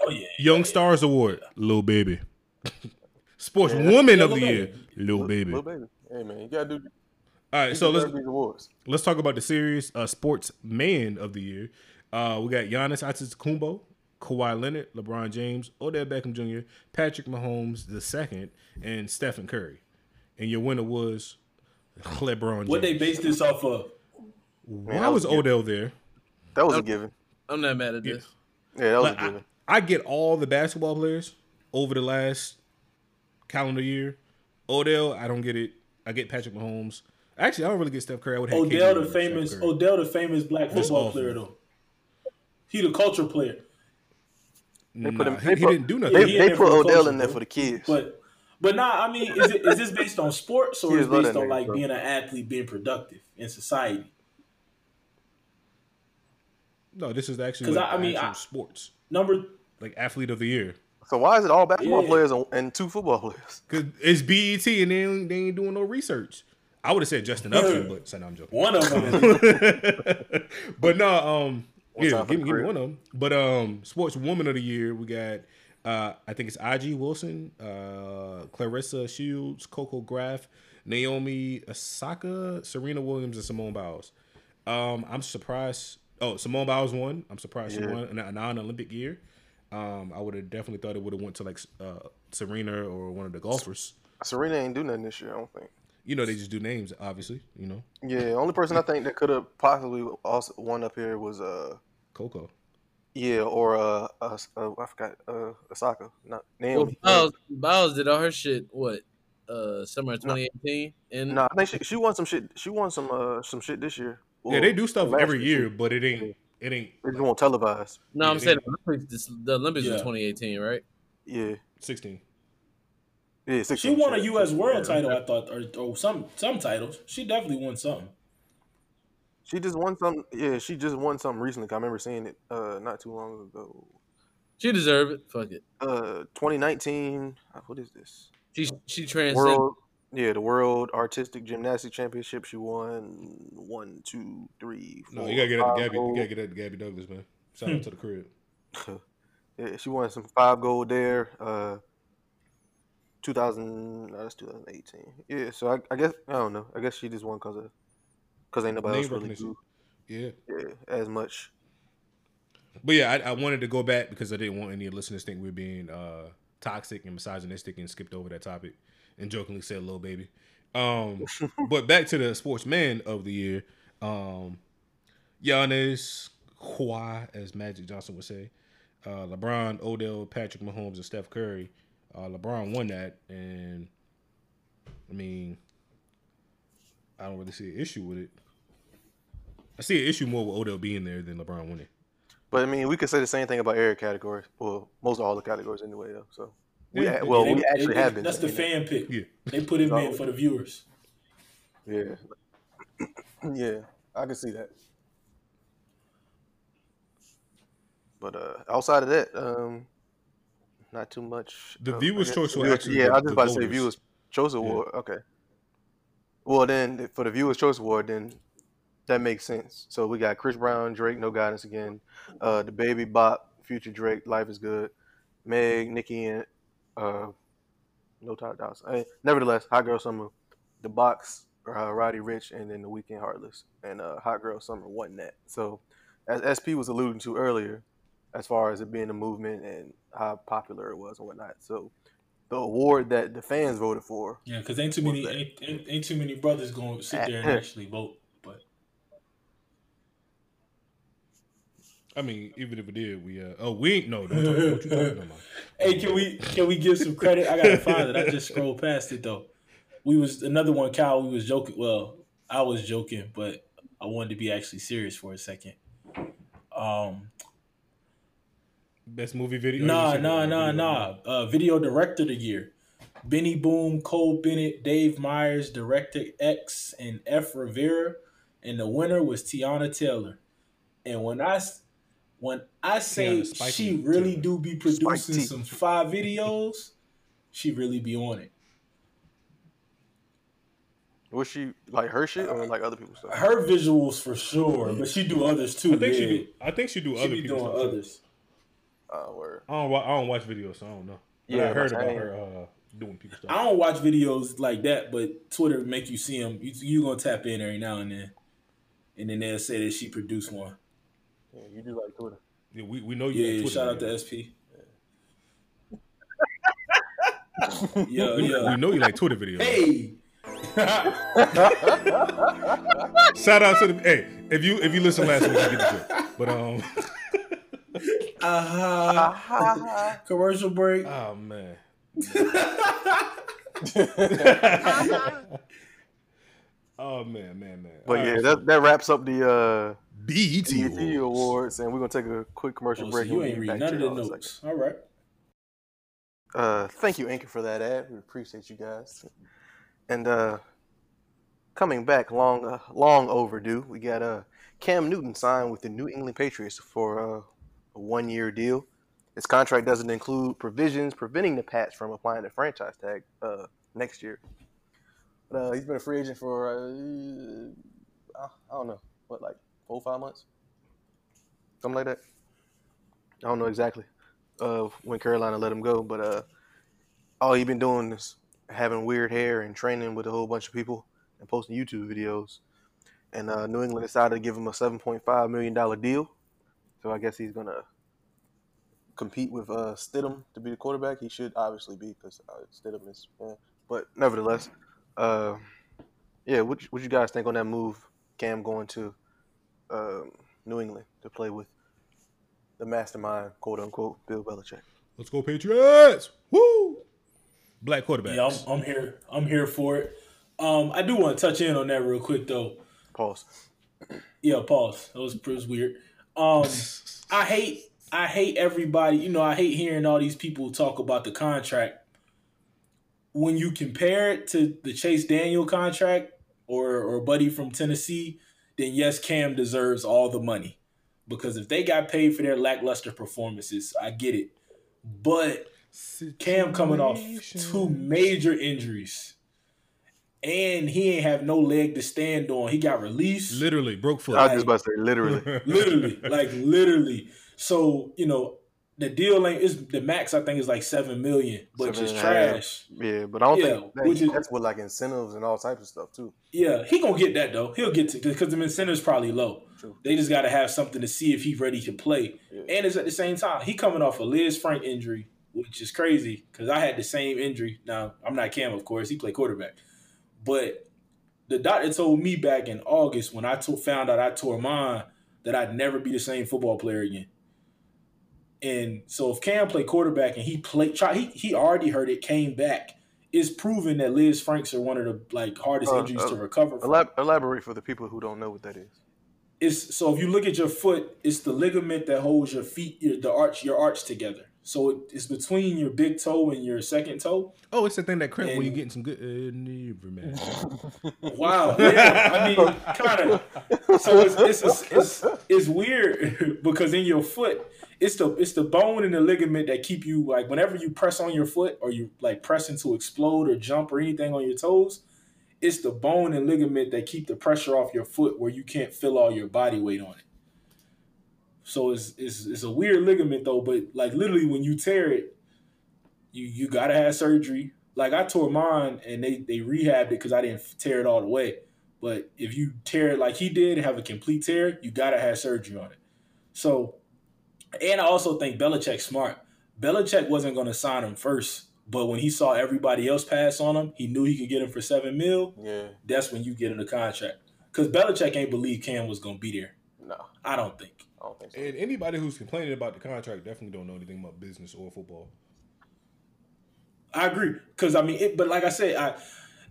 oh yeah, Young Stars Award, Lil Baby. Sports Woman Yeah, of the Year, Lil Baby. Little baby. Hey man, you gotta do. All right, so So let's these awards. let's talk about the series uh, sports man of the year. Uh, we got Giannis Antetokounmpo, Kawhi Leonard, LeBron James, Odell Beckham Jr., Patrick Mahomes the second, and Stephen Curry. And your winner was LeBron James. what they based this off of? Why was Odell there? That was a given. I'm not mad at this. Yeah, that was Like, a given. I, I get all the basketball players over the last calendar year. Odell, I don't get it. I get Patrick Mahomes. Actually, I don't really get Steph Curry. I would have Odell, KD the over Steph famous Curry. Odell, the famous black That's football awful. player though. He the culture player. They put him. he, They he put, didn't do nothing. They, Yeah, they put Odell culture, in there for the kids. But but nah, I mean, is it is this based on sports or is it based on nigga, like bro. being an athlete, being productive in society? no, this is actually 'Cause like I- I mean, I- sports, Number like athlete of the year. so why is it all basketball Yeah. players and, and two football players? Cause it's BET and they ain't, they ain't doing no research. I would have said Justin Upton, but said no, I'm joking. one of them. But no, um, One yeah, give, me- give me one of them. But um, sports woman of the year, we got uh, I think it's A'ja Wilson, uh, Claressa Shields, Coco Gauff, Naomi Osaka, Serena Williams, and Simone Biles. Um, I'm surprised. Oh, Simone Biles won. I'm surprised she won in a non-Olympic year. Um, I would have definitely thought it would have went to like uh, Serena or one of the golfers. Serena ain't do nothing this year. I don't think. You know, they just do names, obviously. You know, Yeah, only person I think that could have possibly also won up here was uh Coco. yeah or uh, uh, uh I forgot uh Osaka not Well, Naomi. Biles, Biles did all her shit. What? Uh, summer of 2018. And No, I think she, she won some shit. She won some uh some shit this year. Yeah, they do stuff every year, year, but it ain't. It ain't They just won't televise. no, I'm saying the Olympics. This, the Olympics Yeah. was 2018, right? Yeah, sixteen. Yeah. she won a shit. U.S. world Yeah. title, I thought, or, or some some titles. She definitely won something. She just won some. Yeah, she just won something recently. I remember seeing it uh not too long ago. She deserved it. Fuck it. Uh, 2019. uh, What is this? She she transcended. World. Yeah, the World Artistic Gymnastics Championship. She won one, two, three, four. No, you gotta get that to five Gabby. You gotta get that to Gabby Douglas, man. Shout out to the crib. Yeah, she won some five gold there. Uh, 2000. No, that's 2018. Yeah, so I, I guess I don't know. I guess she just won because of because ain't nobody else really do Yeah, yeah, as much. but yeah, I, I wanted to go back because I didn't want any listeners think we are being uh, toxic and misogynistic and skipped over that topic and jokingly said "little baby." Um, but back to the sportsman of the year, um, Giannis, Kawhi, as Magic Johnson would say, uh, LeBron, Odell, Patrick Mahomes, and Steph Curry. Uh, LeBron won that, and I mean, I don't really see an issue with it. I see an issue more with Odell being there than LeBron winning. But I mean, we could say the same thing about every category. Well, most of all the categories anyway, though. So we Yeah, a- well, They- we actually they- have been. That's the saying fan pick. Yeah. They put him in for the viewers. Yeah, yeah, I can see that. But uh, outside of that, um, not too much. The Viewers' Choice viewers- actually yeah. the- I was just about to say viewers' choice award. Okay. Well, then for the viewers' choice award, then that makes sense. So we got Chris Brown, Drake, No Guidance again, uh, DaBaby Bop, Future Drake, Life is Good, Meg, Nicki, and uh, No Top Dots. I mean, nevertheless, Hot Girl Summer, The Box, uh, Roddy Ricch, and then The Weeknd Heartless, and uh, Hot Girl Summer wasn't that. So, as SP was alluding to earlier, as far as it being a movement and how popular it was and whatnot. So, the award that the fans voted for, Yeah, because ain't too many ain't, ain't, ain't too many brothers going to sit there and actually vote. But I mean, even if it did, we uh oh we ain't no don't, talk, don't you talk no more. hey, can we can we give some credit? I gotta find it. I just scrolled past it though. We was another one, Kyle. We was joking. Well, I was joking, but I wanted to be actually serious for a second. Um, Best movie video. Nah, nah, nah, video. nah. Uh, video director of the year. Benny Boom, Cole Bennett, Dave Meyers, Director X, and F. Rivera. And the winner was Teyana Taylor. And when I when I say Teyana she really Taylor. do be producing Spiky. some five videos, she really be on it. was she like her shit or like other people's stuff? Her visuals for sure, but she do others too. I think yeah. she do. I think she do She other be people's doing stuff, others. Uh, word. I don't. I don't watch videos, so I don't know. But Yeah, I heard but I about her uh, doing people stuff. I don't watch videos like that, but Twitter make you see them. You, you gonna tap in every now and then, and then they'll say that she produced one. Yeah, you do like Twitter. Yeah, we, we know you. Yeah, Twitter, shout out man. to SP. Yo, We, yo. we know you like Twitter videos. Hey. Shout out to the hey. If you if you listen last week, you get the joke. But um, uh-huh. Commercial break. oh man. oh man, man, man. But All yeah, right, that that wraps up the uh BET BET Awards. Awards, and we're gonna take a quick commercial Oh, so break. you ain't we'll read none of to the y'all notes. All right. Uh, thank you, Anchor, for that ad. We appreciate you guys. And uh, coming back, long, uh, long overdue. We got uh, Cam Newton signed with the New England Patriots for a one-year deal. His contract doesn't include provisions preventing the Pats from applying the franchise tag uh, next year. But, uh, he's been a free agent for uh, I I don't know what, like four, five months, something like that. I don't know exactly uh, when Carolina let him go, but uh, all he's been doing is having weird hair and training with a whole bunch of people and posting YouTube videos. And uh, New England decided to give him a seven point five million dollar deal. So I guess he's gonna compete with uh, Stidham to be the quarterback. He should obviously be because uh, Stidham is. Yeah. But nevertheless, uh, yeah. What what you guys think on that move? Cam going to um, New England to play with the mastermind, quote unquote, Bill Belichick. Let's go Patriots! Woo! Black quarterback. Yeah, I'm, I'm here. I'm here for it. Um, I do want to touch in on that real quick though. Pause. Yeah, pause. That was, that was weird. Um, I hate I hate everybody. You know, I hate hearing all these people talk about the contract. When you compare it to the Chase Daniel contract or or Buddy from Tennessee, then yes, Cam deserves all the money because if they got paid for their lackluster performances, I get it. But Cam coming off two major injuries. And he ain't have no leg to stand on. He got released Literally broke foot. I was just about to say, literally. literally, like literally. So you know, the deal ain't is the max. I think is like seven million, which Seven is and a half. trash. yeah, but I don't Yeah, think that, which is- that's with like incentives and all types of stuff too. Yeah, he gonna get that though. He'll get to because the incentive's probably low. True. They just got to have something to see if he's ready to play. And it's at the same time he coming off a Lisfranc injury, which is crazy because I had the same injury. Now I'm not Cam, of course. He played quarterback, but the doctor told me back in August when I to- found out I tore mine that I'd never be the same football player again. And so if Cam played quarterback and he played, try he he already heard it, came back. It's proven that Lisfrancs are one of the like hardest Uh, injuries uh, to recover from. Elab- elaborate for the people who don't know what that is. It's so if you look at your foot, it's the ligament that holds your feet, your, the arch, your arch together. So it, it's between your big toe and your second toe. Oh, it's the thing that cramp when you're getting some good. Uh, never mind. Wow. Yeah, I mean, kind of. So it's it's, it's it's it's weird because in your foot, it's the it's the bone and the ligament that keep you like whenever you press on your foot or you like pressing to explode or jump or anything on your toes, it's the bone and ligament that keep the pressure off your foot where you can't feel all your body weight on it. So it's it's it's a weird ligament though, but like literally when you tear it, you you gotta have surgery. Like I tore mine and they they rehabbed it because I didn't tear it all the way. But if you tear it like he did, have a complete tear, you gotta have surgery on it. So, and I also think Belichick's smart. Belichick wasn't gonna sign him first, but when he saw everybody else pass on him, he knew he could get him for seven mil. Yeah, That's when you get in the contract. Because Belichick ain't believe Cam was gonna be there. no, I don't think. I don't think so. And anybody who's complaining about the contract definitely don't know anything about business or football. I agree because I mean, it, but like I said, I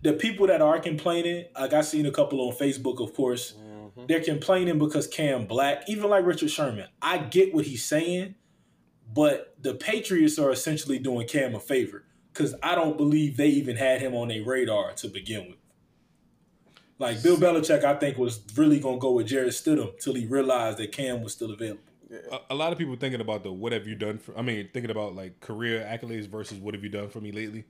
the people that are complaining, like I seen a couple on Facebook, of course, mm-hmm. they're complaining because Cam Black, even like Richard Sherman. I get what he's saying, but the Patriots are essentially doing Cam a favor because I don't believe they even had him on their radar to begin with. Like Bill Belichick, I think was really gonna go with Jarrett Stidham till he realized that Cam was still available. A, a lot of people thinking about the what have you done for. I mean, thinking about like career accolades versus what have you done for me lately,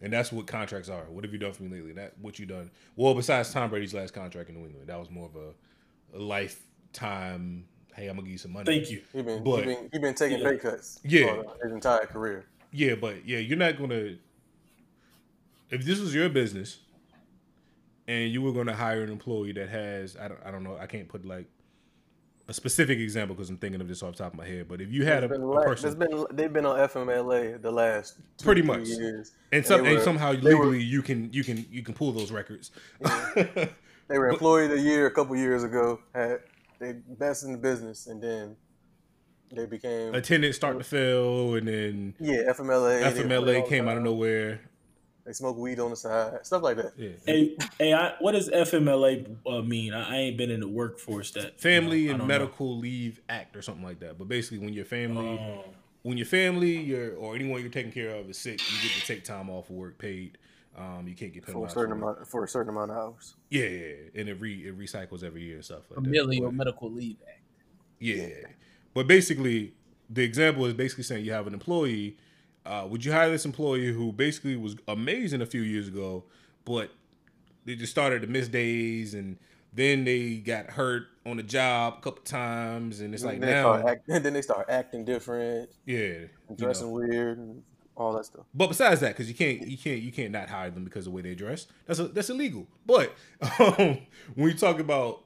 and that's what contracts are. What have you done for me lately? That what you done. Well, besides Tom Brady's last contract in New England, that was more of a, a lifetime. Hey, I'm gonna give you some money. Thank you. He been But- he been he been taking Yeah. pay cuts. Yeah. for his entire career. Yeah, but yeah, you're not gonna. If this was your business, and you were gonna hire an employee that has, I don't, I don't know, I can't put like a specific example because I'm thinking of this off the top of my head. But if you had a, been, a person, been they've been on FMLA the last two, Pretty much. years. and, some, and were- somehow they were- legally you can you can you can pull those records. They were employee of the year a couple years ago. Had they best in the business, and then they became Attendance start to fail, and then yeah FMLA. they put it FMLA came out of nowhere. They smoke weed on the side, stuff like that. Yeah. Hey, hey, I, what does FMLA uh, mean? I, I ain't been in the workforce that Family you know, and don't know. Medical Leave Act or something like that. But basically, when your family, Oh. when your family, your or anyone you're taking care of is sick, you get to take time off of work paid. Um, you can't get For a certain for amount, for a certain amount of hours. Yeah, yeah, yeah. and it re it recycles every year and stuff like that. Familial But- Medical Leave Act. Yeah. But basically, the example is basically saying you have an employee. Uh, would you hire this employee who basically was amazing a few years ago, but they just started to miss days and then they got hurt on the job a couple times and it's like they now, act, then they start acting different, yeah, and you dressing know. weird, and all that stuff. But besides that, because you can't, you can't, you can't not hire them because of the way they dress. That's a, that's illegal. But um, when you talk about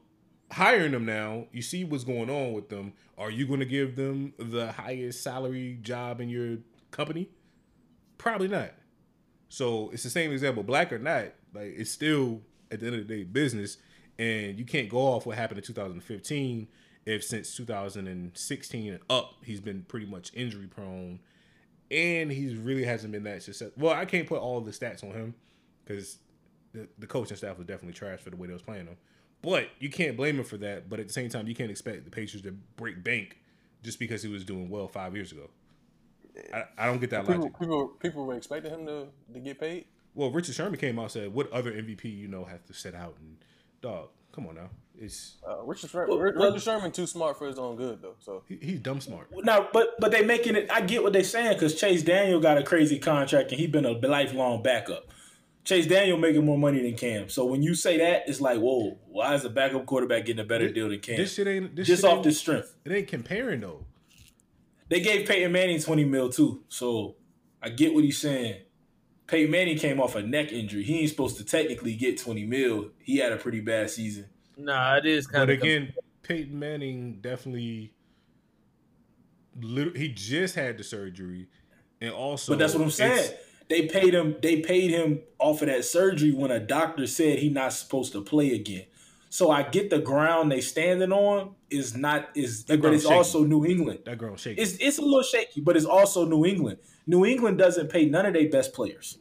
hiring them now, you see what's going on with them. Are you going to give them the highest salary job in your company? Probably not. So it's the same example, black or not. Like it's still at the end of the day business, and you can't go off what happened in 2015 if since 2016 and up he's been pretty much injury prone and he really hasn't been that successful. Well, I can't put all the stats on him because the, the coaching staff was definitely trash for the way they was playing him. But you can't blame him for that. But at the same time, you can't expect the Patriots to break bank just because he was doing well five years ago. I, I don't get that People, logic. people, people were expecting him to, to get paid. Well, Richard Sherman came out and said, "What other MVP you know has to sit out?" And dog, come on now, it's Uh, Richard, Well, Richard well- Sherman too smart for his own good though. So he, he's dumb smart. Now, but but they making it. I get what they saying because Chase Daniel got a crazy contract and he been a lifelong backup. Chase Daniel making more money than Cam. So when you say that, it's like, whoa, why is a backup quarterback getting a better deal than Cam? This shit ain't this Just shit off ain't- the strength. It ain't comparing though. They gave Peyton Manning 20 mil too. So I get what he's saying. Peyton Manning came off a neck injury. He ain't supposed to technically get 20 mil. He had a pretty bad season. Nah, it is kind But of again, Peyton Manning definitely. He just had the surgery, and also. But that's what I'm saying. They paid him. They paid him off of that surgery when a doctor said he not supposed to play again. So I get the ground they standing on is not is, but it's shaky. also New England. That girl shaking. It's it's a little shaky, but it's also New England. New England doesn't pay none of their best players.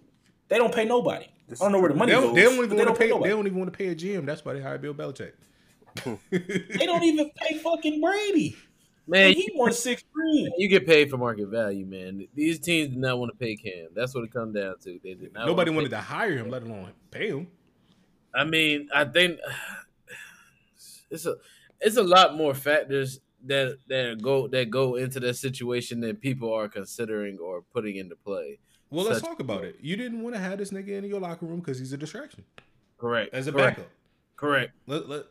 They don't pay nobody. I don't know where the money They goes. don't, they don't even want to pay. nobody. They don't even want to pay a GM. That's why they hired Bill Belichick. They don't even pay fucking Brady. man. he won six rings. You get paid for market value, man. These teams did not want to pay Cam. That's what it comes down to. They did not. Nobody wanna wanted to hire him, let alone pay him. I mean, I think it's a it's a lot more factors that that go that go into that situation than people are considering or putting into play. Well, let's talk about it. You didn't want to have this nigga in your locker room because he's a distraction Correct. as a Correct. backup. Correct. Let, let,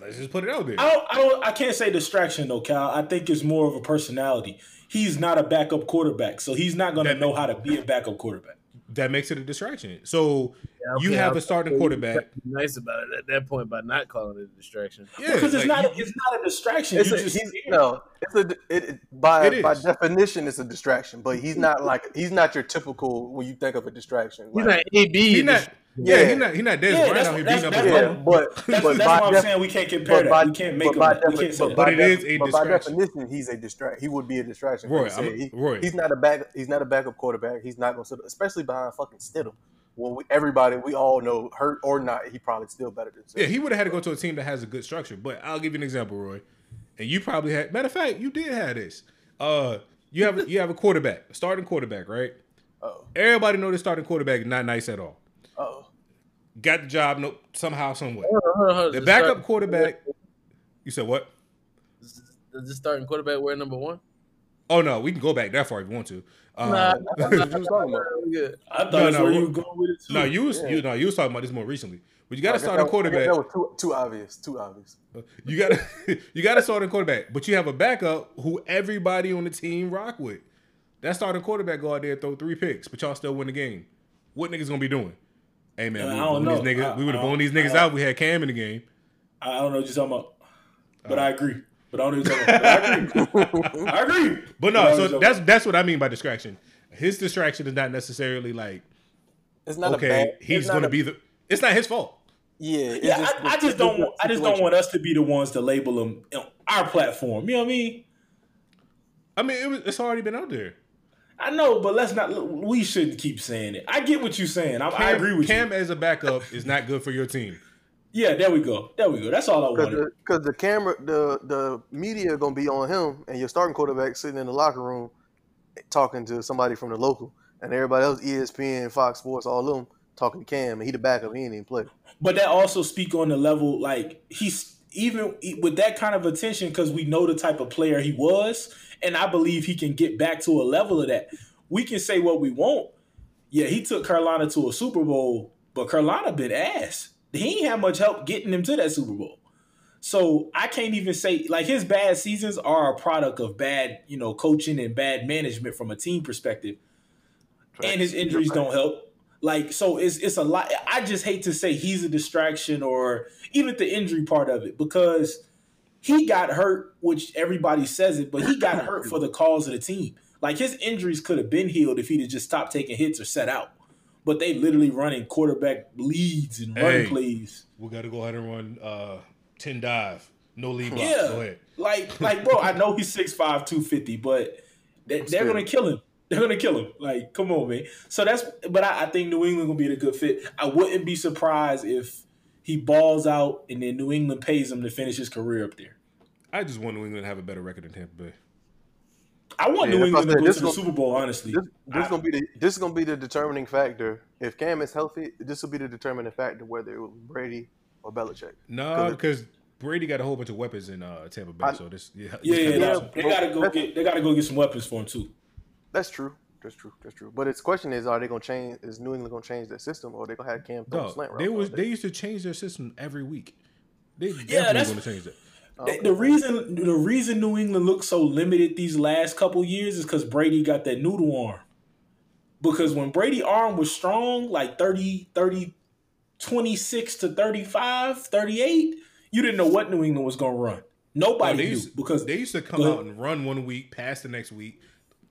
let's just put it out there. I don't, I don't. I can't say distraction though, Cal. I think it's more of a personality. He's not a backup quarterback, so he's not going to know how to be a backup quarterback. That makes it a distraction. So you Okay, have I'll- a starting quarterback. Nice about it at that point by not calling it a distraction. Yeah, because it's like, not. you- it's not a distraction. it's You a, just he's, no, it's a it, it- by It by definition it's a distraction. But he's not like he's not your typical when you think of a distraction. He's Like, not AB. He in not. This- Yeah, Yeah. he not. He not Dez Yeah, Bryant that's- out here beating up that's his what- yeah, but That's, but that's by why I'm def- saying we can't compare but that. by, we can't make but him. by, that. We defi- can't but that. But by it def- is a but by distraction. definition, he's a distract. He would be a distraction. Roy, Like said, I'm- he- Roy. he's not a back. He's not a backup quarterback. He's not going to sit, especially behind fucking Stidham. Well, we, everybody we all know, hurt or not, he probably still better than. Yeah, he would have had to go to a team that has a good structure. But I'll give you an example, Roy. And you probably had. Matter of fact, you did have this. Uh, you have you have a quarterback, a starting quarterback, right? Oh, Everybody know the starting quarterback is not nice at all. Oh, Got the job, no somehow, some way. Hold on, hold on, hold on. The Does backup starting- quarterback. You said what? Does the starting quarterback wear number one? Oh no, we can go back that far if you want to. Uh, Nah. that's what you was talking about. Good. I thought No, no, you were going with it too. no, you was Yeah. you no, you was talking about this more recently. But you got to start that a quarterback. That was too too obvious. Too obvious. You got to you got to start a quarterback, but you have a backup who everybody on the team rock with. That starting quarterback go out there and throw three picks, but y'all still win the game. What niggas gonna be doing? Hey man, I we don't would have know. these niggas. I- we would have blown these niggas I- out. We had Cam in the game. I don't know what you're talking about, but uh-huh. I agree. But I don't know what you're talking about. I agree. I agree. But no, what so you're that's that's what I mean by distraction. His distraction is not necessarily like It's not okay, a bad. he's it's not gonna a- be the. It's not his fault. Yeah, Yeah, just- I, I just don't. want- I just don't want us to be the ones to label them on our platform. You know what I mean? I mean, it was, it's already been out there. I know, but let's not. We shouldn't keep saying it. I get what you're saying. I, I agree with Cam you. as a backup is not good for your team. Yeah, there we go. There we go. That's all I Because wanted. the, 'cause the camera, the the media gonna be on him, and your starting quarterback sitting in the locker room talking to somebody from the local, and everybody else, ESPN, Fox Sports, all of them talking to Cam, and he the backup, he ain't even play. But that also speak on the level, like he's even with that kind of attention because we know the type of player he was, and I believe he can get back to a level of that. We can say what we want. Yeah, he took Carolina to a Super Bowl, but Carolina been ass. He ain't had much help getting them to that Super Bowl. So I can't even say like his bad seasons are a product of bad, you know, coaching and bad management from a team perspective. And his injuries don't help. Like so it's it's a lot I just hate to say he's a distraction or even the injury part of it because he got hurt, which everybody says it, but he got hurt for the cause of the team. Like his injuries could have been healed if he'd have just stopped taking hits or set out. But they literally running quarterback leads and running Hey. plays. We got to go ahead and run uh, 10 dive. No lead block. Yeah. Go ahead. Like, like, bro, I know he's 6'5", 250, but they, they're gonna kill him. They're gonna kill him. Like, come on, man. So that's, but I, I think New England gonna be a good fit. I wouldn't be surprised if he balls out and then New England pays him to finish his career up there. I just want New England to have a better record than Tampa Bay. I want Yeah, New that's what England to go This to the gon- Super Bowl. Honestly, This, this I- gonna be the this is gonna be the determining factor. If Cam is healthy, this will be the determining factor whether it was Brady or Belichick. No, Cause- because Brady got a whole bunch of weapons in uh, Tampa Bay. I- so this, yeah, yeah, yeah, this they, kinda- they gotta go get, they gotta go get some weapons for him too. That's true. That's true. That's true. But its question is, are they gonna change? Is New England gonna change their system, or they gonna have Cam throw a Dog, slant route? they all was they used to change their system every week. They Yeah, definitely going to change that. Oh, the- The reason the reason New England looks so limited these last couple years is because Brady got that noodle arm. Because when Brady arm was strong, like 30, 30, 26 to 35, 38, you didn't know what New England was going to run. No, Nobody they knew used, because they used to come out and run one week, pass the next week,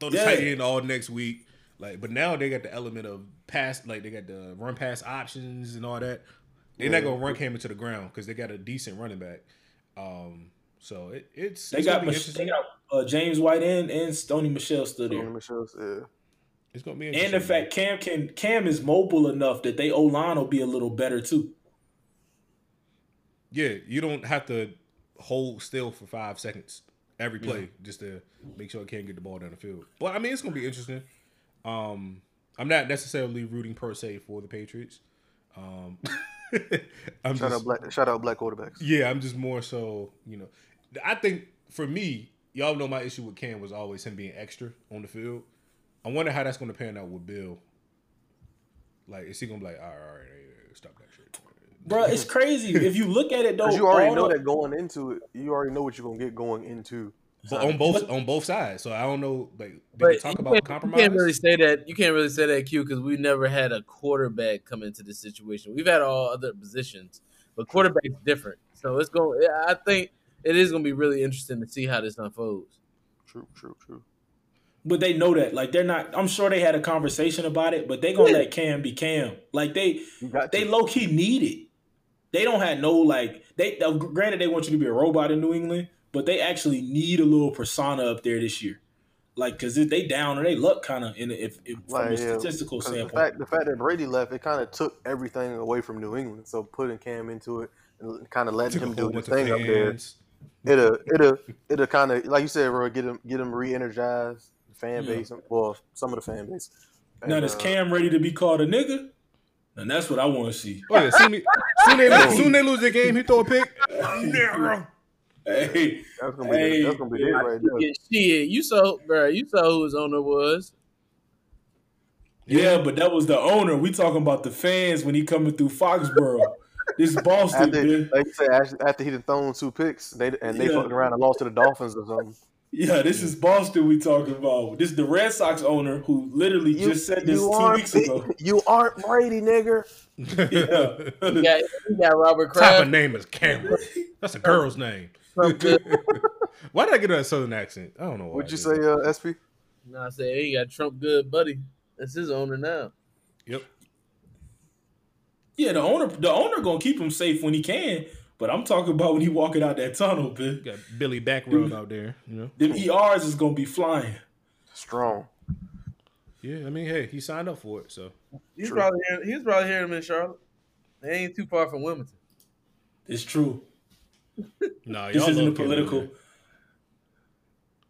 throw the Yeah. tight end all next week. Like, but now they got the element of pass, like they got the run pass options and all that. They're not gonna run Cam into the ground because they got a decent running back. Um, so it, it's they it's got, be Mich- they got uh, James White and, and Stony Michel stood Tony there. Michel's, yeah. It's gonna be And in fact Cam can Cam is mobile enough that they O line will be a little better too. yeah, you don't have to hold still for five seconds every play just to make sure I can't get the ball down the field. But I mean, it's gonna be interesting. Um, I'm not necessarily rooting per se for the Patriots. Um, I'm Shout just, out black. Shout out black quarterbacks. yeah, I'm just more so, you know, I think for me, y'all know my issue with Cam was always him being extra on the field. I wonder how that's going to pan out with Bill. Like, is he going to be like, all right, all right, hey, hey, stop that? Bro, it's crazy. if you look at it though, you already know the- that going into it, you already know what you're gonna get going into. But on both on both sides, so I don't know. Like, did But talk you about can't, compromise? you can't really say that. You can't really say that, Q, because we never had a quarterback come into this situation. We've had all other positions, but quarterback's different. So it's going. I think it is going to be really interesting to see how this unfolds. True, true, true. But they know that. Like they're not I'm sure they had a conversation about it, but they gonna let Cam be Cam. Like they they low key need it. They don't have no like they uh, granted they want you to be a robot in New England, but they actually need a little persona up there this year. Like cause they down or they luck kind of in if, if from Like, a yeah, statistical 'cause the standpoint. fact the fact that Brady left, it kind of took everything away from New England. So putting Cam into it and kind of letting him do his bunch of thing up there, it'll it'll it'll kind of like you said, bro, get him get him re-energized, the fan Yeah. base, well, some of the fan base. now is uh, Cam ready to be called a nigga? And that's what I want to see. Oh yeah, soon, they- soon they soon they lose the game. He throw a pick. Nigga. Hey, That's gonna be Hey, that's gonna be it right there. Shit, you saw, bro. You saw who his owner was. yeah, but that was the owner. We talking about the fans when he coming through Foxborough. this Boston, After, man. like you said, after, after he done thrown two picks, they and they Yeah. fucked around and lost to the Dolphins or something. Yeah, this is Boston we talking about. This is the Red Sox owner who literally you, just said this two weeks ago. You aren't Brady, nigga. Yeah. He got, he got Robert Type of name is Cameron. That's a girl's name. Trump good. Why did I get a southern accent? I don't know. Why Would you say, uh, SP? No, I said he got Trump good, buddy. That's his owner now. Yep. yeah, the owner the owner gonna keep him safe when he can. But I'm talking about when he walking out that tunnel, man. Got Billy Back rub out there. You know. Them ERs is gonna be flying. Strong. Yeah, I mean, hey, he signed up for it, so He's True. probably hearing, he's probably hearing him in Charlotte. They ain't too far from Wilmington. It's true. nah, This y'all isn't a love Cam down political.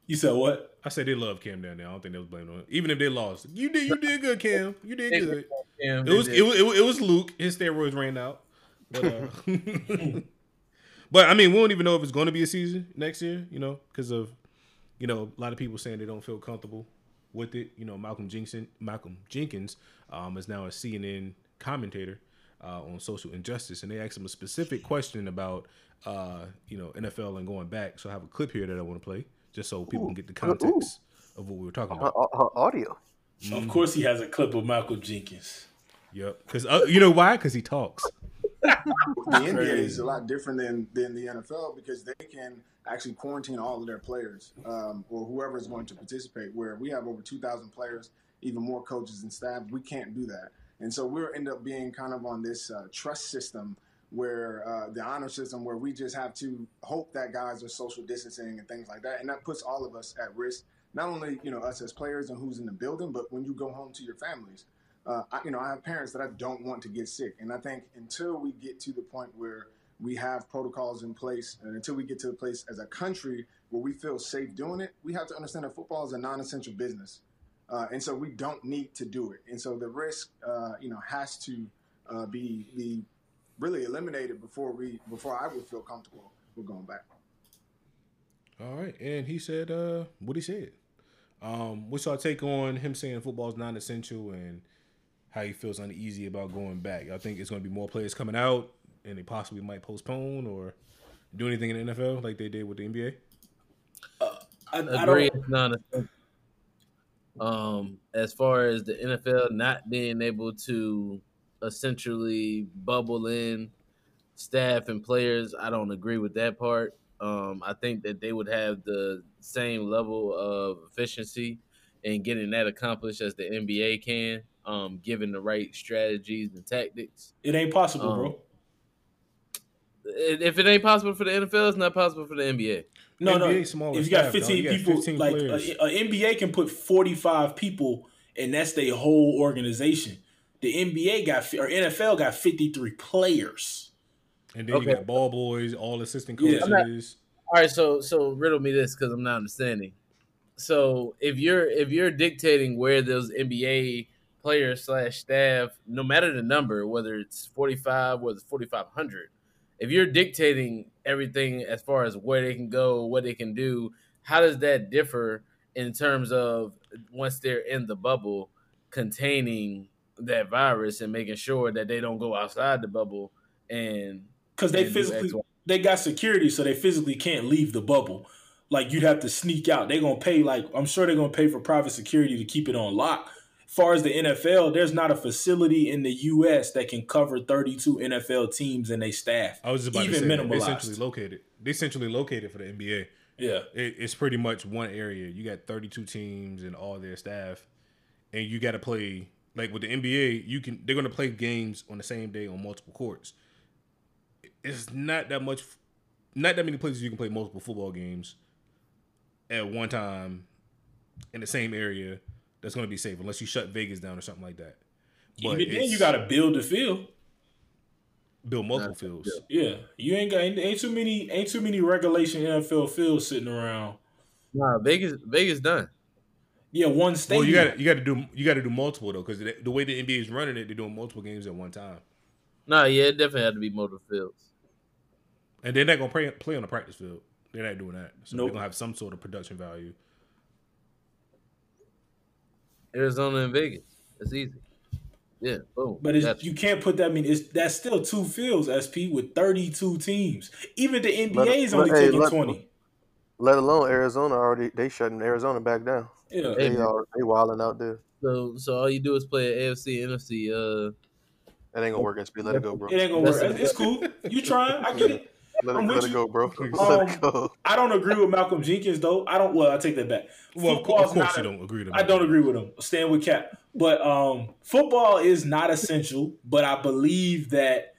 You said what? I said they love Cam down there. I don't think they was blaming on him. Even if they lost, you did you did good, Cam. You did good. Cam, It was they it was, it was it was Luke. His steroids ran out. But, uh, but I mean, we don't even know if it's going to be a season next year. You know, because of you know a lot of people saying they don't feel comfortable with it. You know, Malcolm Jenkins Malcolm Jenkins um, is now a CNN commentator uh, on social injustice, and they asked him a specific question about uh, you know NFL and going back. So I have a clip here that I want to play just so people can get the context of what we were talking Uh, about. uh, uh, audio. Of course, he has a clip of Malcolm Jenkins. Yep, because uh, you know why? Because he talks. The NBA is a lot different than than the NFL because they can actually quarantine all of their players um, or whoever is going to participate. Where we have over two thousand players, even more coaches and staff, we can't do that, and so we'll end up being kind of on this uh, trust system where uh, the honor system where we just have to hope that guys are social distancing and things like that, and that puts all of us at risk. Not only you know us as players and who's in the building, but when you go home to your families uh, I, you know, I have parents that I don't want to get sick, and I think until we get to the point where we have protocols in place, and until we get to the place as a country where we feel safe doing it, we have to understand that football is a non-essential business, uh, and so we don't need to do it. And so the risk, uh, you know, has to uh, be be really eliminated before we before I would feel comfortable with going back. All right, and he said uh, what he said. Um, what's our take on him saying football is non-essential and how he feels uneasy about going back? I think it's going to be more players coming out, and they possibly might postpone or do anything in the NFL like they did with the NBA. I, I agree. don't. It's not a, um, as far as the NFL not being able to essentially bubble in staff and players, I don't agree with that part. Um, I think that they would have the same level of efficiency in getting that accomplished as the NBA can, um, given the right strategies and tactics. It ain't possible, Um, bro. If it ain't possible for the NFL, it's not possible for the NBA. No, no. NBA smaller If you got staff, dog. 15 got people, 15 like players. a, a NBA can put 45 people, and that's their whole organization. The NBA got or NFL got 53 players. And then Okay. you got ball boys, all assistant Yeah. coaches. All right, so so riddle me this because I'm not understanding. So if you're if you're dictating where those NBA players slash staff, no matter the number, whether it's 45 or it's 4,500, if you're dictating everything as far as where they can go, what they can do, how does that differ in terms of once they're in the bubble containing that virus and making sure that they don't go outside the bubble and Because they and physically they got security, so they physically can't leave the bubble. Like you'd have to sneak out. They're gonna pay like I'm sure they're gonna pay for private security to keep it on lock. Far as the NFL, there's not a facility in the U.S. that can cover 32 NFL teams and they staff. I was just about even to say that. they minimalized. centrally located. They centrally located for the NBA. Yeah, It, it's pretty much one area. You got 32 teams and all their staff, and you got to play like with the NBA. You can they're going to play games on the same day on multiple courts. It's not that much, not that many places you can play multiple football games at one time in the same area. That's going to be safe unless you shut Vegas down or something like that. even then you got to build the field. build multiple fields. Yeah, you ain't got ain't, ain't too many ain't too many regulation NFL fields sitting around. Nah, Vegas Vegas done. Yeah, one Well, stadium. you got you got to do you got to do multiple though because the, the way the NBA is running it, they're doing multiple games at one time, Nah, yeah, it definitely had to be motor fields. and they're not gonna play play on the practice field. They're not doing that, so Nope. they're gonna have some sort of production value. Arizona and Vegas. It's easy. Yeah, boom. But it's, Gotcha. you can't put that. I mean, it's that's still two fields, SP, with thirty-two teams. Even the NBA Let- is only let- hey, taking let- twenty. Let alone Arizona already they shutting Arizona back down. Yeah, They Hey, are they wilding out there. so so all you do is play an AFC, NFC. Uh, That ain't gonna work, SP. Let it go, bro. it ain't gonna work. That's- It's cool. You trying? I get it. Let I'm it, with let it go, bro. Um, Let it go. I don't agree with Malcolm Jenkins though. I don't. Well, I take that back. Well, of, Football's of course not you a- don't agree to. I don't agree with him. Stand with Cap. But um, football is not essential. But I believe that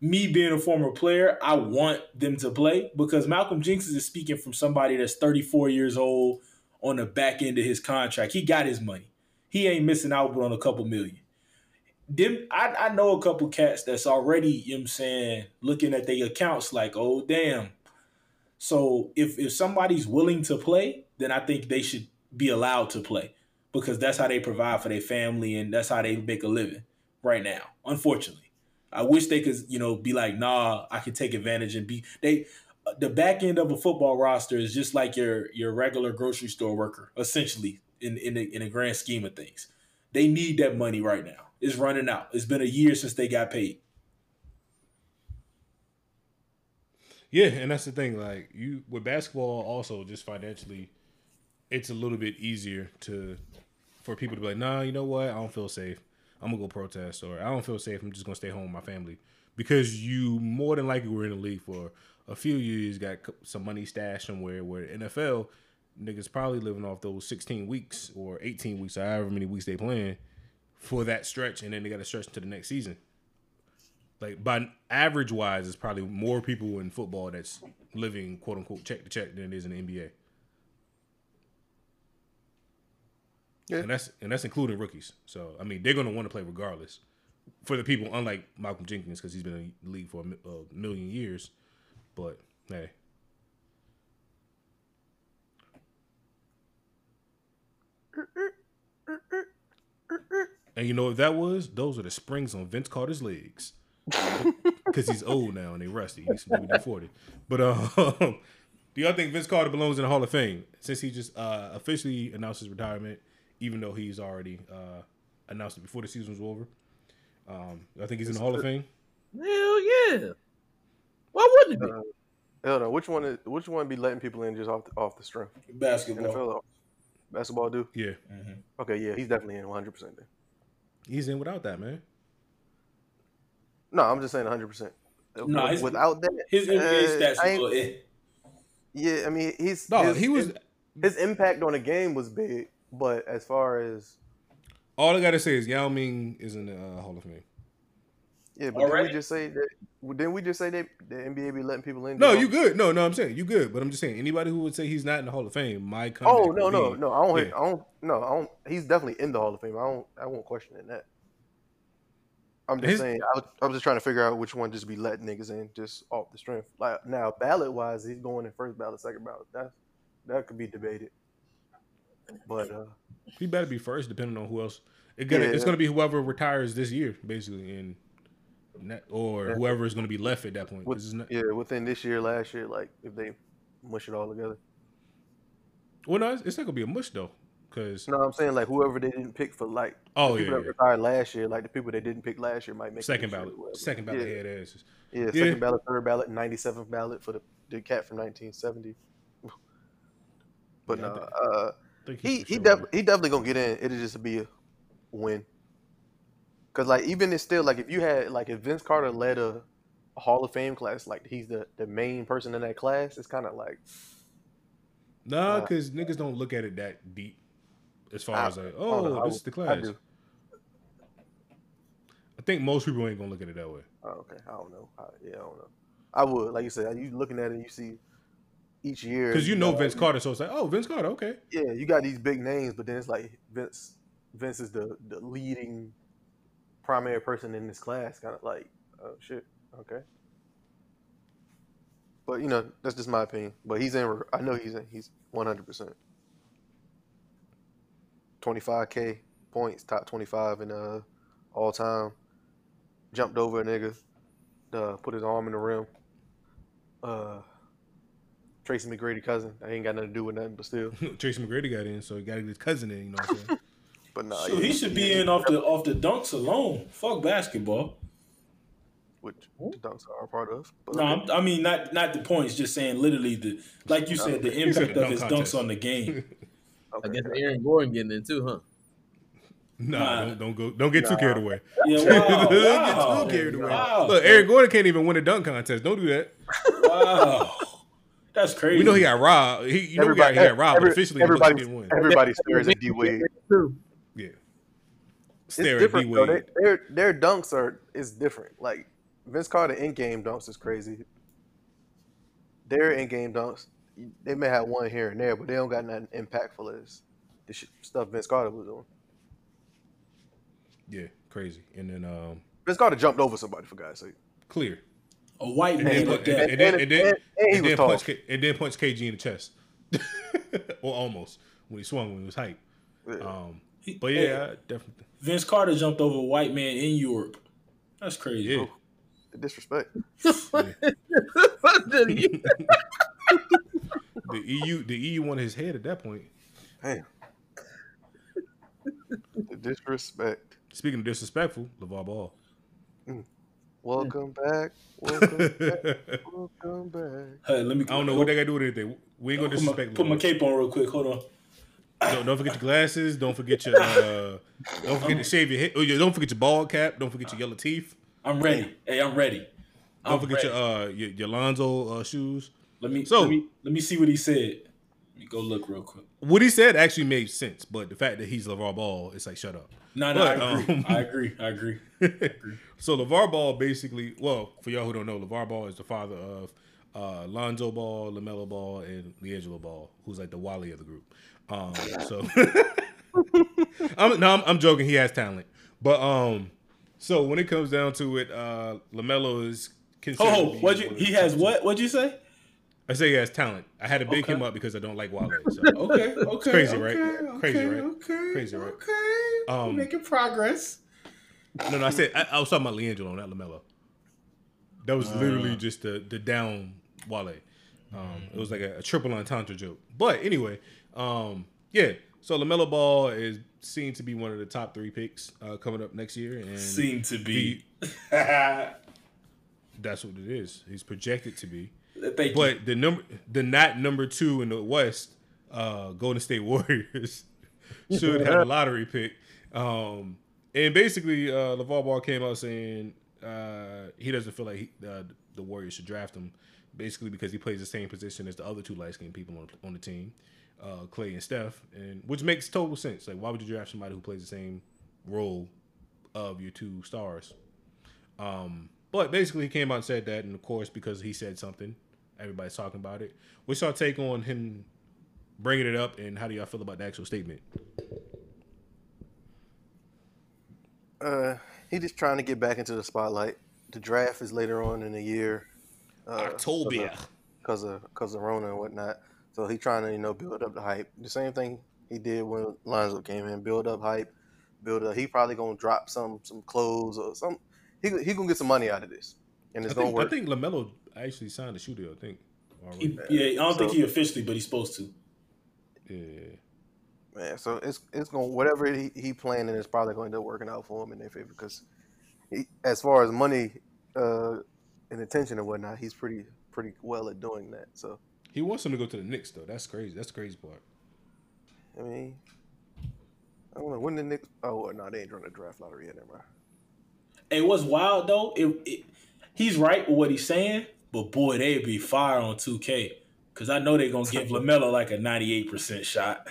me being a former player, I want them to play because Malcolm Jenkins is speaking from somebody that's 34 years old on the back end of his contract. He got his money. he ain't missing out but on a couple million. Them, I, I know a couple cats that's already, you know what I'm saying, looking at their accounts like, oh damn. So if if somebody's willing to play, then I think they should be allowed to play because that's how they provide for their family and that's how they make a living right now. Unfortunately. I wish they could, you know, be like, nah, I can take advantage and be they the back end of a football roster is just like your your regular grocery store worker, essentially, in in the, in the grand scheme of things. They need that money right now. It's running out. It's been a year since they got paid. Yeah, and that's the thing. Like you with basketball, also just financially, it's a little bit easier to for people to be like, nah, you know what? I don't feel safe. I'm gonna go protest, or I don't feel safe. I'm just gonna stay home with my family because you more than likely were in the league for a few years, got some money stashed somewhere. Where NFL niggas probably living off those 16 weeks or 18 weeks, or however many weeks they playing for that stretch, and then they got to stretch into the next season. Like by average wise, it's probably more people in football that's living quote unquote check to check than it is in the NBA. Yeah. And that's and that's including rookies. So I mean, they're gonna want to play regardless. For the people, unlike Malcolm Jenkins, because he's been in the league for a a uh, million years. But hey, and you know what that was? Those are the springs on Vince Carter's legs. Because he's old now and they rusty. He's maybe they're forty. But um, do y'all think Vince Carter belongs in the Hall of Fame since he just uh, officially announced his retirement, even though he's already uh, announced it before the season was over? Um, I think he's in the Hall of Fame. Hell yeah. Why wouldn't it be? Uh, Hell no. Which one? Is, which one be letting people in just off the, off the strength? Basketball. NFL basketball do? Yeah, Okay, yeah, he's definitely in 100. percent Then. He's in without that man. No, I'm just saying 100. percent No, his- without that, His NBA uh, stats I a ain't-. Yeah, I mean, he's No, his, he was. his, his impact on the game was big, but as far as All I gotta say is Yao Ming is in the uh, Hall of Fame. Yeah, but didn't we just say that? Didn't we just say that the NBA be letting people in? No, you good. No, no, I'm saying you good. But I'm just saying anybody who would say he's not in the Hall of Fame, my Oh comeback no, would no, be- no! I don't. Yeah. I don't. No, I don't. He's definitely in the Hall of Fame. I don't. I won't question that. I'm just His- saying. I was, I was just trying to figure out which one just be letting niggas in just off the strength. Like now, ballot wise, he's going in first ballot, second ballot. That that could be debated. But uh, He better be first, depending on who else. It gonna, Yeah. It's gonna be whoever retires this year, basically, and that, or whoever is gonna be left at that point. with, not, yeah, within this year, last year, like if they mush it all together. well, no, it's, it's not gonna be a mush though, because you No, I'm saying like whoever they didn't pick for like oh yeah, people that yeah. retired last year, like the people they didn't pick last year might make second ballot, second ballot Yeah. head asses. Yeah, Yeah. second ballot, third ballot, 97th ballot for the, the cat from 1970. But Yeah, no, uh, he he sure def- he definitely gonna get in. It'll just be a win. Cause like even it's still like if you had like if Vince Carter led a, Hall of Fame class, like he's the the main person in that class, it's kind of like Nah, Uh, because niggas don't look at it that deep. As far I- as like, I oh, I this is the I class. do. I think most people ain't gonna look at it that way. Oh, okay, I don't know. I, yeah, I don't know. I would like you said, you looking at it, you see each year Because you know got- Vince Carter, so it's like, oh, Vince Carter, okay. Yeah, you got these big names, but then it's like Vince. Vince is the the leading primary person in this class. Kind of like, oh shit, okay. But you know, that's just my opinion. But he's in. I know he's in. He's one hundred percent. Twenty five k points, top twenty five in uh all time. Jumped over a nigga, uh, put his arm in the rim. Uh, Tracy McGrady cousin. I ain't got nothing to do with nothing, but still. Tracy McGrady got in, so he got his cousin in. You know what I'm saying? But nah, So he should be in off the off the dunks alone. Fuck basketball. which the dunks are a part of. But No, okay. I'm, mean not not the points. Just saying, literally the like you said, the impact of his dunk dunks on the game. I guess Aaron Gordon getting in too, huh? Nah, Nah. don't don't go, don't get too carried away. Yeah, don't wow, get wow, too carried away. wow. Look, Aaron Gordon can't even win a dunk contest. Don't do that. wow. That's crazy. We know he got robbed. He, you know, he got, he got robbed, every- but officially the Bucks everybody, didn't win. everybody stares at D Wade. Too. Yeah, It's stare at D different though. They, their their dunks are is different. Like Vince Carter in game dunks is crazy. Their in game dunks, they may have one here and there, but they don't got nothing impactful as the sh- stuff Vince Carter was doing. Yeah, crazy. And then um, Vince Carter jumped over somebody for God's sake. clear. A white And man then, at and, then, and then, and- and he and was then tall. and then punch KG in the chest, or almost when he swung when he was hype. Um, but yeah, I definitely. Vince Carter jumped over a white man in Europe. That's crazy. Yeah, The disrespect. the EU, the EU wanted his head at that point. Damn. the disrespect. Speaking of disrespectful, LaVar Ball. Mm. Welcome back. Welcome back. Welcome back. Hey, let me. I don't know what they got to do with anything. We ain't gonna Put my, disrespect. put my cape on real quick. Hold on. Don't, don't forget your glasses. Don't forget your. Uh, don't forget to shave your head. Oh, yeah, don't forget your ball cap. Don't forget your yellow teeth. I'm ready. Hey, I'm ready. Don't forget ready. your uh your, your Lonzo uh, shoes. Let me So- let me let me see what he said. Let me go look real quick. What he said actually made sense, but the fact that he's LaVar Ball, it's like shut up. No, no, But, I agree. um, I agree. I agree. So LaVar Ball basically, well, for y'all who don't know, LaVar Ball is the father of uh, Lonzo Ball, LaMelo Ball, and LiAngelo Ball, who's like the Wally of the group. Um, so, I'm, no, I'm, I'm joking. He has talent, but um, so when it comes down to it, uh, LaMelo is Oh, what you? one of the He has what? What'd you say? I say he has talent. I had to big Okay. him up because I don't like Wale. So. Okay, okay, crazy, okay, right? Okay, Crazy, right? Okay, Crazy, right? Okay, We're Um, making progress. No, no, I said I, I was talking about LiAngelo, not LaMelo. That was literally just the the down Wale. Um, it was like a, a triple entendre joke. But anyway, um, yeah. So LaMelo Ball is seen to be one of the top three picks uh, coming up next year, and Seem to be. that's what it is. He's projected to be. Thank you. But the number, the not number two in the West, uh, Golden State Warriors should have a lottery pick. Um, and basically, uh, LaVar Ball came out saying uh, he doesn't feel like he, uh, the Warriors should draft him, basically because he plays the same position as the other two light skinned people on, on the team, uh, Clay and Steph, and which makes total sense. Like, why would you draft somebody who plays the same role of your two stars? Um, but basically, he came out and said that, and of course, because he said something, everybody's talking about it. What's your take on him bringing it up, and how do y'all feel about the actual statement? Uh, he just trying to get back into the spotlight. The draft is later on in the year. Uh, October. because of because of Rona and whatnot. So he trying to you know build up the hype. The same thing he did when Lonzo came in, build up hype, build up. He probably gonna drop some some clothes or some. He he gonna get some money out of this, and I it's gonna think, I think LaMelo actually signed a shoe deal. I think. He- yeah, I don't think he officially, but he's supposed to. yeah. Man, so it's it's going whatever he, he planning is probably going to end up working out for him in their favor because he, as far as money uh, and attention and whatnot, he's pretty pretty well at doing that. So He wants him to go to the Knicks though. That's crazy. That's the crazy part. I mean, I don't know when the Knicks. Oh no, they ain't trying the draft lottery yet. Never mind. Hey, what's wild though? It, it, he's right with what he's saying, but boy, they'd be fire on 2K because I know they're gonna give LaMelo like a 98 percent shot.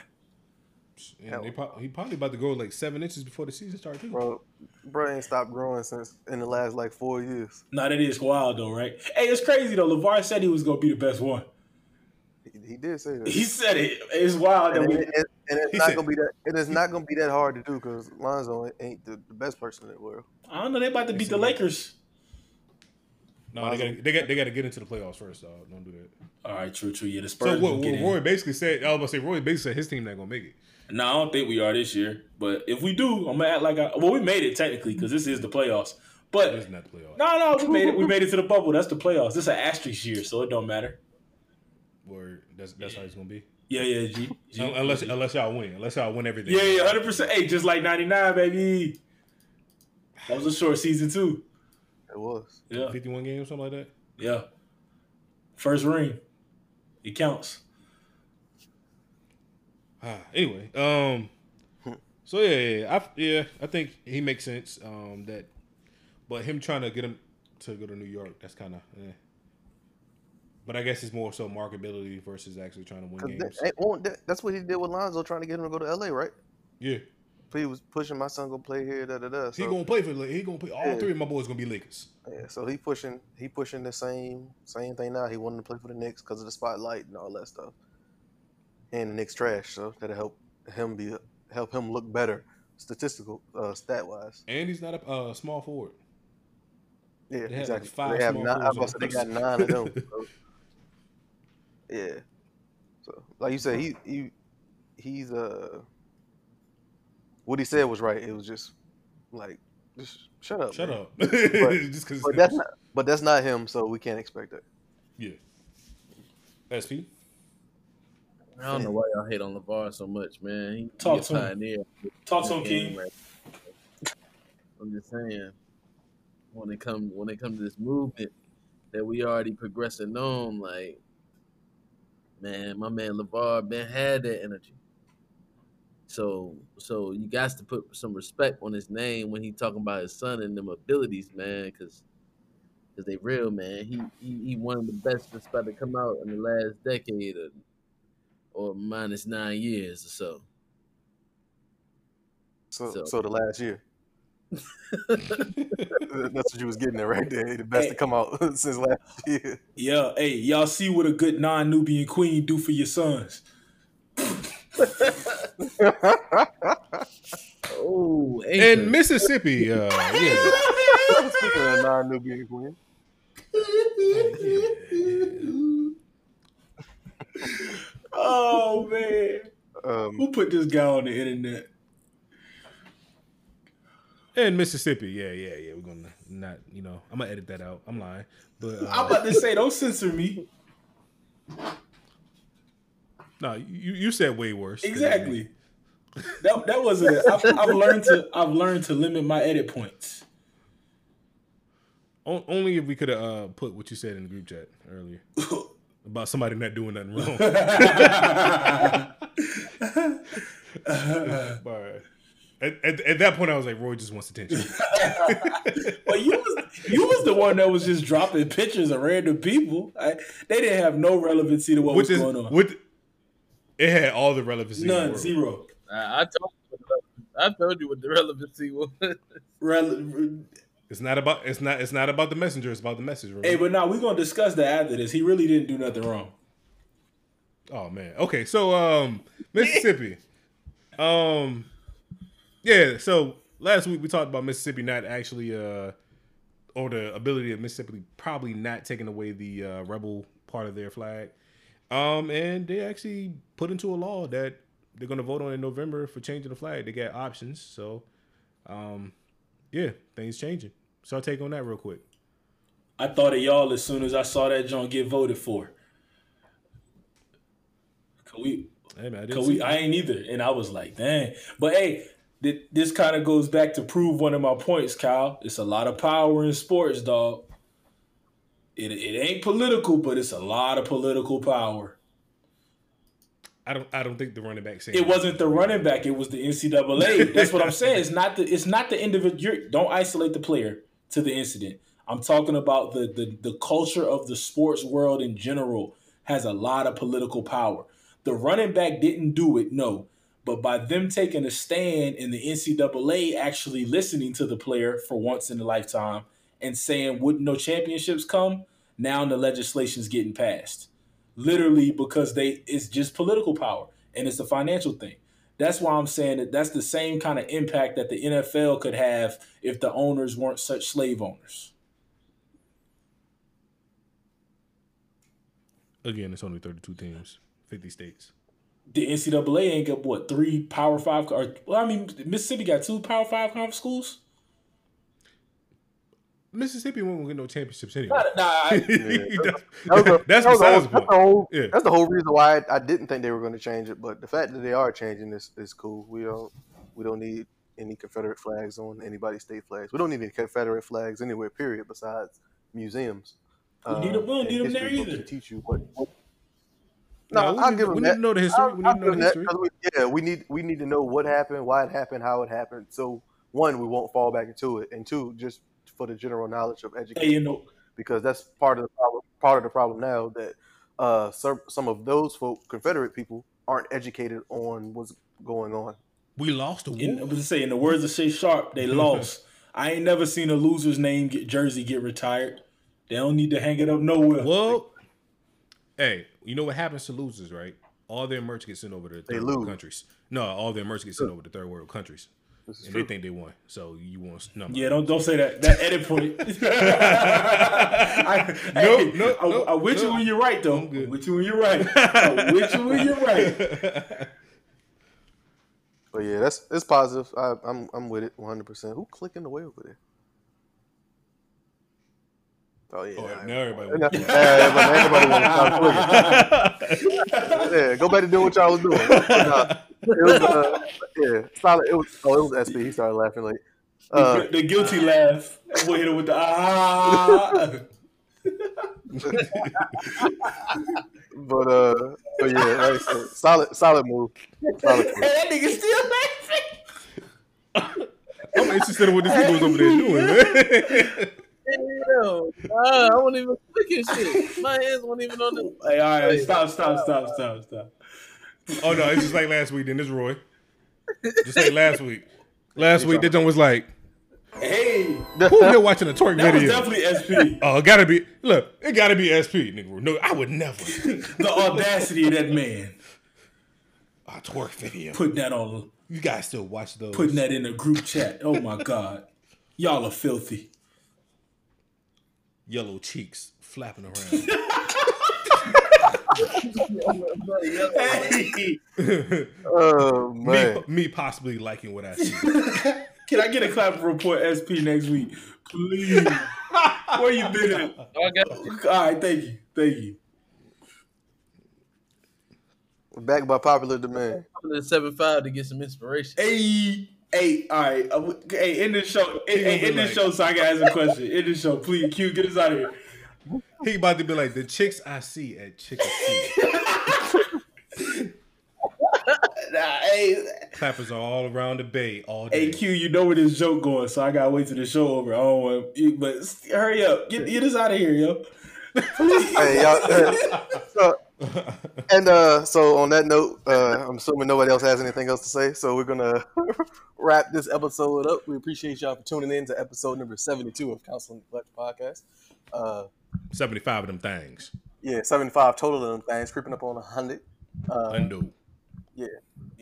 And they pro- he probably about to go like seven inches before the season starts too. Bro, bro ain't stopped growing since in the last like four years. Now that is wild though, right? Hey, it's crazy though. LaVar said he was gonna be the best one. He, he did say that. He said it. It's wild that and, we. it- it- and it's not said- gonna be that. It is not gonna be that hard to do because Lonzo ain't the, the best person in the world. I don't know. They about to beat the Lakers. No, they got they got they got to get into the playoffs first. So don't do that. All right, true, true. Yeah, the So Spurs. what, what get in. Roy basically said, I was about to say Roy basically said his team not gonna make it. No, I don't think we are this year. But if we do, I'm gonna act like I. Well, we made it technically because this is the playoffs. But It's not the playoffs. no, no, we made it. We made it to the bubble. That's the playoffs. This is an asterisk year, so it don't matter. Where that's that's how it's gonna be. Yeah, yeah, G. G. Un- Unless unless y'all win, unless y'all win everything. yeah, yeah, hundred percent. Hey, just like '99, baby. That was a short season too. It was. Yeah, Fifty-one games, something like that. yeah. First ring, it counts. Ah, anyway, um, so yeah, yeah, yeah, I, yeah, I think he makes sense. Um, that, but him trying to get him to go to New York, that's kind of. Eh. But I guess it's more so marketability versus actually trying to win games. that- that's what he did with Lonzo, trying to get him to go to LA, right? yeah, he was pushing my son go play here, da da da. he gonna play for. He gonna play. All Yeah. three of my boys gonna be Lakers. yeah, so he pushing he pushing the same same thing now. He wanted to play for the Knicks because of the spotlight and all that stuff. And the Knicks trash, so that'll help him be help him look better statistical uh, stat wise. And he's not a uh, small forward. Yeah, They have, like, exactly. five they have nine. I was about to say they got nine of them. so. Yeah. So, like you said, he he he's uh what he said was right. It was just like just shut up. Shut man. up. But, Just 'cause- but that's not. But that's not him. So we can't expect that. Yeah. SP. I don't know why y'all hate on LaVar so much, man. He, Talk he a to him. pioneer. Talk to him, King. right. I'm just saying, when it comes when it comes to this movement that we already progressing on, like, man, my man LaVar been had that energy. So, so you got to put some respect on his name when he talking about his son and them abilities, man, because because they real, man. He, he he one of the best that's about to come out in the last decade or, or minus nine years or so. So So- so, the last year. That's what you was getting at right there. The best to come out since last year. Yeah, hey, y'all see what a good non-Nubian queen do for your sons. Oh, In Mississippi, uh, yeah. Speaking of non-Nubian queen. Oh man, Um, who put this guy on the internet? In Mississippi, yeah, yeah, yeah. We're gonna not, you know, I'm gonna edit that out. I'm lying, but uh, I'm about to say, don't censor me. no, you you said way worse. Exactly. That that wasn't. I've, I've learned to. I've learned to limit my edit points. O- Only if we could have uh, put what you said in the group chat earlier about somebody not doing nothing wrong. All right. At, at, at that point, I was like, Roy just wants attention. Well, you was you was the one that was just dropping pictures of random people. I, they didn't have no relevancy to what Which was is going on. with it had all the relevancy. in the None, world. zero. I, I told you. what the- I told you what the relevancy was. Rele- It's not about it's not it's not about the messenger. It's about the message. remember? hey, but now we're gonna discuss that after this. He really didn't do nothing wrong. Oh man. Okay, so um Mississippi. um yeah, so last week we talked about Mississippi not actually uh or the ability of Mississippi probably not taking away the uh rebel part of their flag. Um and they actually put into a law that they're gonna vote on in November for changing the flag. They got options. So um yeah, things changing. So I'll take on that real quick. I thought of y'all as soon as I saw that John get voted for. Cause we, Hey man, I we, that. I ain't either, and I was like, dang. But hey, th- this kind of goes back to prove one of my points, Kyle. It's a lot of power in sports, dog. It it ain't political, but it's a lot of political power. I don't I don't think the running back It wasn't the running back; it was the NCAA. That's what I'm saying. It's not the it's not the individual. Don't isolate the player to the incident. I'm talking about the, the the culture of the sports world in general has a lot of political power. The running back didn't do it, no, but by them taking a stand and the NCAA actually listening to the player for once in a lifetime and saying, "Wouldn't no championships come?" Now the legislation's getting passed literally because they it's just political power and it's a financial thing. That's why I'm saying that that's the same kind of impact that the NFL could have if the owners weren't such slave owners. Again, it's only 32 teams, 50 states. The NCAA ain't got what three Power Five or well, I mean Mississippi got two Power Five conference schools. Mississippi won't get no championships anyway. Nah, nah, I- that's That was the, that's that whole, besides the that's the point. whole, Yeah. that's the whole reason why I, I didn't think they were going to change it. But the fact that they are changing this is cool. We don't we don't need any Confederate flags on anybody's state flags. We don't need any Confederate flags anywhere. Period. Besides museums. We need 'em- we don't and need 'em there either. To teach you what. what No, no, we I'll need- give we them need to know the history. I'll- We need I'll to know the them that, we- yeah, we need we need to know what happened, why it happened, how it happened. So one, we won't fall back into it, and two, just for the general knowledge of education hey, you know, because that's part of the problem. Part of the problem now that uh, some some of those folk, Confederate people, aren't educated on what's going on. We lost the in, I war. was just saying, in the words of Shay Sharp, they lost. I ain't never seen a loser's name get jersey get retired. They don't need to hang it up nowhere. Well, hey, you know what happens to losers, right? All their merch gets sent over to third world lose. countries. No, all their merch gets sent over to third world countries. And true. they think they won. So you want number? Yeah, don't don't say that. That edit point. I, Nope, hey, nope, I, nope, I'm with you when you're right, though. I'm good. I'm with you when you're right. I'm with you when you're right. But yeah, that's it's positive. I, I'm I'm with it 100. percent Who clicking away over there? Oh yeah, Oh, nah, now everybody. Nah, yeah, but everybody want to start yeah, go back to doing what y'all was doing. Nah, it was uh, yeah, solid. It was oh, it was SP. He started laughing like. Uh, the, the guilty laugh. That boy hit him with the ah. but uh, but yeah, like I said, solid, solid move. Solid move. that nigga still laughing. I'm interested in what this nigga was over there doing, man. Hell, nah, I won't even clicking shit. My hands won't even on the. Hey, all right, stop, stop, stop, stop, stop. oh no, it's just like last week. Then it's Roy. Just like last week. Last week, that one was like, Hey, who here watching a twerk that was video? definitely SP. Oh, it gotta be. Look, it gotta be SP, nigga. No, I would never. The audacity of that man A twerk video. putting that on, You guys still watch those? putting that in a group chat. Oh my god, y'all are filthy. Yellow cheeks flapping around. Hey, Oh me, man, me possibly liking what I oh, see. can I get a clap report SP next week, please? Where you been at? I All right, thank you, thank you. back by popular demand. to seven five to get some inspiration. Hey, hey, all right. uh, Hey, end this show. Hey, hey, end this show so I can ask a question. End this show, please. Q, get us out of here. He about to be like the chicks I see at Chicken Nah, hey, Clappers are all around the bay all day. hey, Q, you know where this joke going, so I gotta wait till the show over. I don't want, you- but hurry up, get get us out of here, yo. Hey, y'all. uh, so, and uh, so on that note, uh, I'm assuming nobody else has anything else to say. So we're gonna wrap this episode up. We appreciate y'all for tuning in to episode number 72 of Counseling Neglect Podcast. Uh, 75 of them things. yeah, 75 total of them things, creeping up on 100. Uh, Undo. yeah.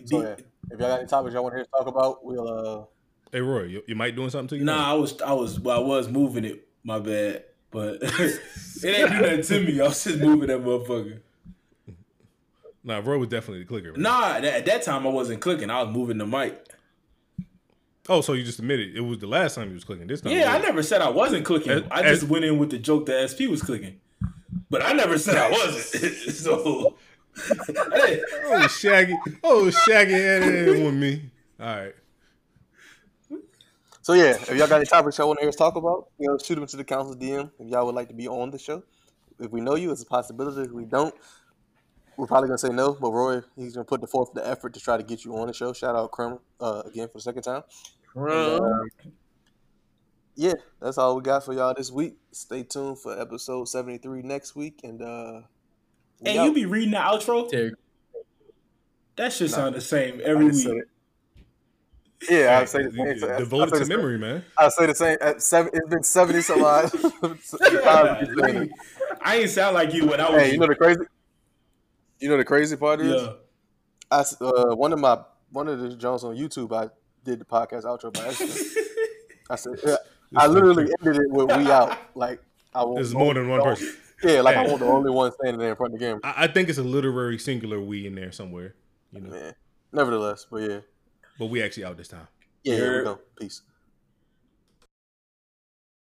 So yeah, if y'all got any topics y'all want to hear us talk about, we'll uh, Hey Roy, you, you might doing something to you? Nah, I was, I was, well, I was moving it. My bad, but it ain't do nothing to me. I was just moving that motherfucker. Nah, Roy was definitely the clicker. right? Nah, that, at that time I wasn't clicking. I was moving the mic. Oh, so you just admitted it was the last time you was clicking. This time. Yeah, I never said I wasn't clicking. As- I just as- went in with the joke that SP was clicking. But I never said I wasn't. so Oh, Shaggy. Oh, Shaggy had it in with me. All right. So yeah, if y'all got any topics y'all want to hear us talk about, you know, shoot them to the council DM if y'all would like to be on the show. If we know you, it's a possibility. If we don't, we're probably gonna say no. But Roy, he's gonna put the forth the effort to try to get you on the show. Shout out Krem uh, again for the second time. And, uh, yeah, that's all we got for y'all this week. Stay tuned for episode seventy three next week, and uh, we and out. you be reading the outro? Terry. That should sound the same every just said week. it. Yeah, I say the You- same. I- I Devoted say to the same- memory, man. I say the same. At seven, it's been seventy some odd. times you saying it. I ain't sound like you when I was. Hey, you know the crazy. You know the crazy part is, yeah. I s- uh, one of my one of the Jones on YouTube. I did the podcast outro by accident. I said, yeah, I literally ended it with "We out." Like I want. There's more than one person. Yeah, like I Hey. want the only one standing there in front of the camera. I, I think it's a literary singular we in there somewhere. You know, Man, nevertheless, but yeah, but we actually out this time. yeah, here we Yeah. go. Peace.